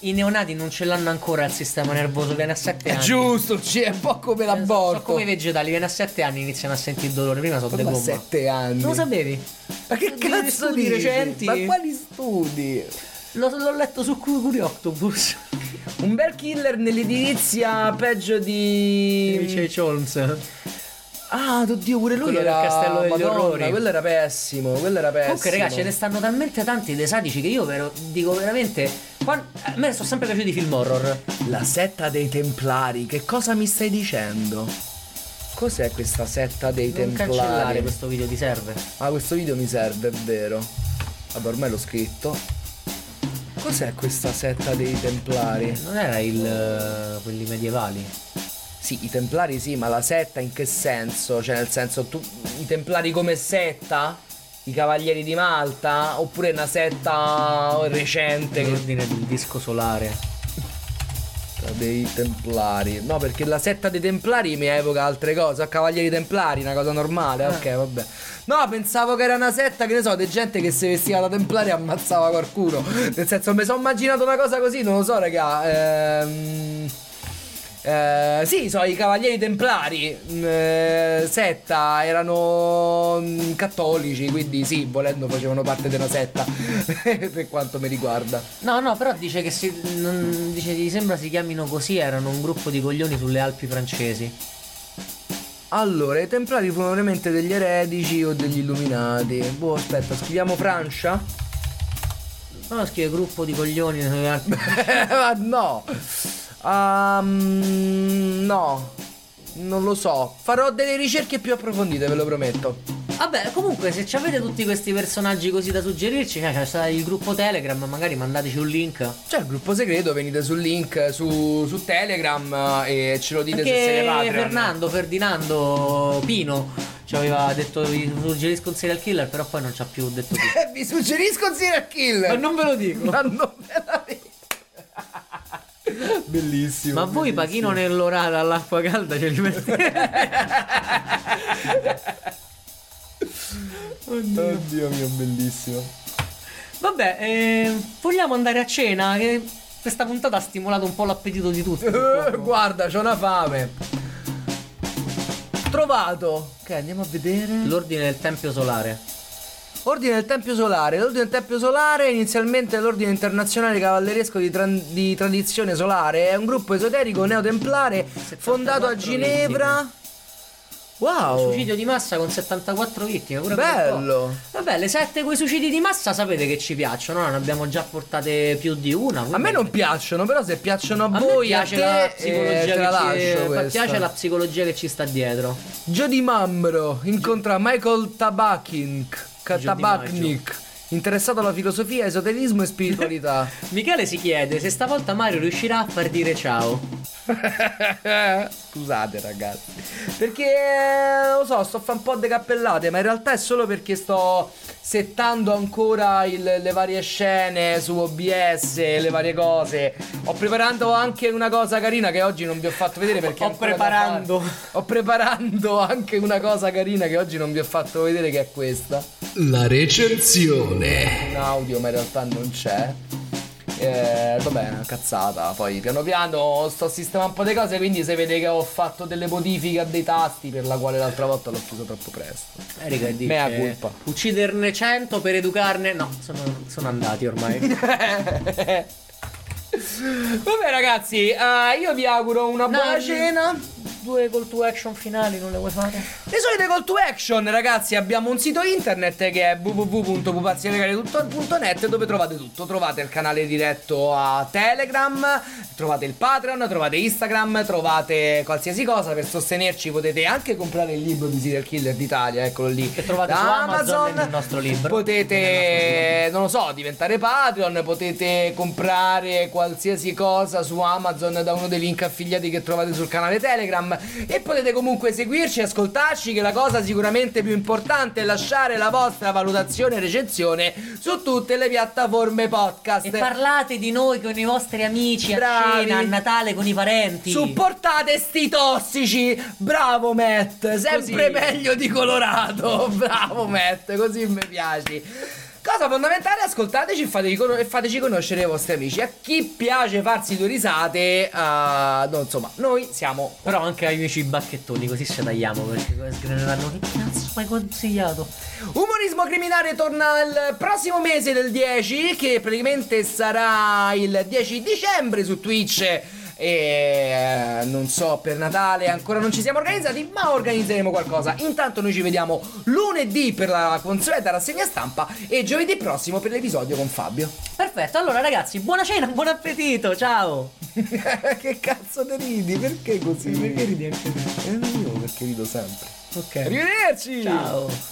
i neonati non ce l'hanno ancora il sistema nervoso, viene a 7 È anni. giusto, c'è un po' come Eh, l'aborto. so come i vegetali, viene a 7 anni iniziano a sentire il dolore, prima sono Come de a gomma. sette anni. Non lo sapevi? Ma che cazzo studi di recenti? Ma quali studi? L'ho, l'ho letto su Curi Octopus. Un bel killer nell'edilizia peggio di. Dice Holmes. Ah, oddio, pure lui Quello del era castello degli Madonna, orrori. Quello era pessimo, quello era pessimo. Comunque, ragazzi, ce ne stanno talmente tanti dei sadici che io vero, dico veramente. quan- a me sono sempre piaciuti i film horror. La setta dei Templari, che cosa mi stai dicendo? Cos'è questa setta dei Non cancellare Templari? questo video, ti serve. Ah, questo video mi serve, è vero. Vabbè, ormai l'ho scritto. Cos'è questa setta dei Templari? Non era il. eh, quelli medievali. Sì, i Templari sì, ma la setta in che senso? Cioè, nel senso, tu, i Templari come setta? I Cavalieri di Malta? Oppure una setta recente L'ordine del disco solare. dei Templari. No, perché la setta dei Templari mi evoca altre cose. A Cavalieri Templari, una cosa normale. Ok, vabbè. No, pensavo che era una setta, che ne so, di gente che si vestiva da Templari e ammazzava qualcuno. Nel senso, mi sono immaginato una cosa così, non lo so, raga. Ehm. Eh, sì, so, i cavalieri templari, mm, eh, setta, erano mm, cattolici, quindi sì, volendo facevano parte della setta, per quanto mi riguarda. No, no, però dice che si. non- dice gli sembra si chiamino così, erano un gruppo di coglioni sulle Alpi francesi. Allora, i templari furono veramente degli eretici o degli illuminati. Boh, aspetta, scriviamo Francia? No, scrive gruppo di coglioni sulle Alpi. Ah, no. Ehm, no. Non lo so. Farò delle ricerche più approfondite, ve lo prometto. Vabbè, comunque, se ci avete tutti questi personaggi così da suggerirci, cioè, c'è il gruppo Telegram, magari mandateci un link. C'è il gruppo segreto, venite sul link su, su Telegram eh, e ce lo dite se siete Patreon. Fernando, Ferdinando, Pino ci aveva detto vi suggerisco un serial killer, però poi non ci ha più detto più. Vi suggerisco un serial killer. Ma non ve lo dico. Ma non me la dico. Bellissimo. Ma voi pachino nell'orata all'acqua calda ce li mettete? Oddio mio, bellissimo. Vabbè, eh, vogliamo andare a cena? Che questa puntata ha stimolato un po' l'appetito di tutti. Eh, guarda, c'ho una fame. Trovato. Ok, andiamo a vedere. L'ordine del Tempio Solare. Ordine del Tempio Solare. L'Ordine del Tempio Solare, inizialmente l'Ordine Internazionale Cavalleresco di, tran- di Tradizione Solare, è un gruppo esoterico neotemplare fondato a 74 Ginevra. Wow. Suicidio di massa con 74 vittime. Pure Bello. Vabbè, le sette quei suicidi di massa sapete che ci piacciono, no? Ne abbiamo già portate più di una. A me non piacciono, però se piacciono a, A voi, piace a la te, psicologia eh, te la che lascio ci, piace la psicologia che ci sta dietro. Jody Mambro incontra Michael Tabachnik, Jody Tabachnik interessato alla filosofia, esoterismo e spiritualità. Michele si chiede se stavolta Mario riuscirà a far dire ciao. Scusate ragazzi, perché eh, lo so, sto a fare un po' de cappellate, ma in realtà è solo perché sto settando ancora il- le varie scene su OBS, le varie cose. Ho preparato anche una cosa carina che oggi non vi ho fatto vedere perché Ho preparando. Ho preparando anche una cosa carina che oggi non vi ho fatto vedere che è questa. La recensione. Un audio, ma in realtà non c'è. Eh, vabbè, una cazzata. Poi piano piano sto sistemando un po' di cose. Quindi se vede che ho fatto delle modifiche a dei tasti, per la quale l'altra volta l'ho chiuso troppo presto. Erika dice Mea culpa. Ucciderne 100 per educarne. No, sono, sono andati ormai. Vabbè, ragazzi, eh, io vi auguro una buona No, cena. Due call to action finali non le vuoi fare? Le solite call to action, ragazzi, abbiamo un sito internet che è www.pupazzilegale.net dove trovate tutto. Trovate il canale diretto a Telegram, trovate il Patreon, trovate Instagram, trovate qualsiasi cosa per sostenerci. Potete anche comprare il libro di Serial Killer d'Italia, eccolo lì. Che trovate da su Amazon, il nostro libro. Potete non lo so, diventare Patreon, potete comprare qualsiasi cosa su Amazon da uno dei link affiliati che trovate sul canale Telegram e potete comunque seguirci e ascoltarci che la cosa sicuramente più importante è lasciare la vostra valutazione e recensione su tutte le piattaforme podcast. E parlate di noi con i vostri amici Bravi. a cena, a Natale con i parenti. Supportate sti tossici! Bravo Matt, sempre Così. meglio di Colorado. Bravo Matt, così mi piaci. Cosa fondamentale, ascoltateci e fateci, con- e fateci conoscere i vostri amici. A chi piace farsi due risate, eh, no, insomma, noi siamo Però anche ai miei bacchettoni, così ci tagliamo perché come sgraneranno. Che cazzo mi hai consigliato? Umorismo criminale torna il prossimo mese del 10, che praticamente sarà il 10 dicembre su Twitch. E eh, non so, per Natale ancora non ci siamo organizzati, ma organizzeremo qualcosa. Intanto noi ci vediamo lunedì per la consueta rassegna stampa e giovedì prossimo per l'episodio con Fabio. Perfetto, allora ragazzi, buona cena, buon appetito, ciao! che cazzo te ridi? Perché così? Perché ridi anche te? Eh, io perché rido sempre. Ok. Arrivederci! Ciao!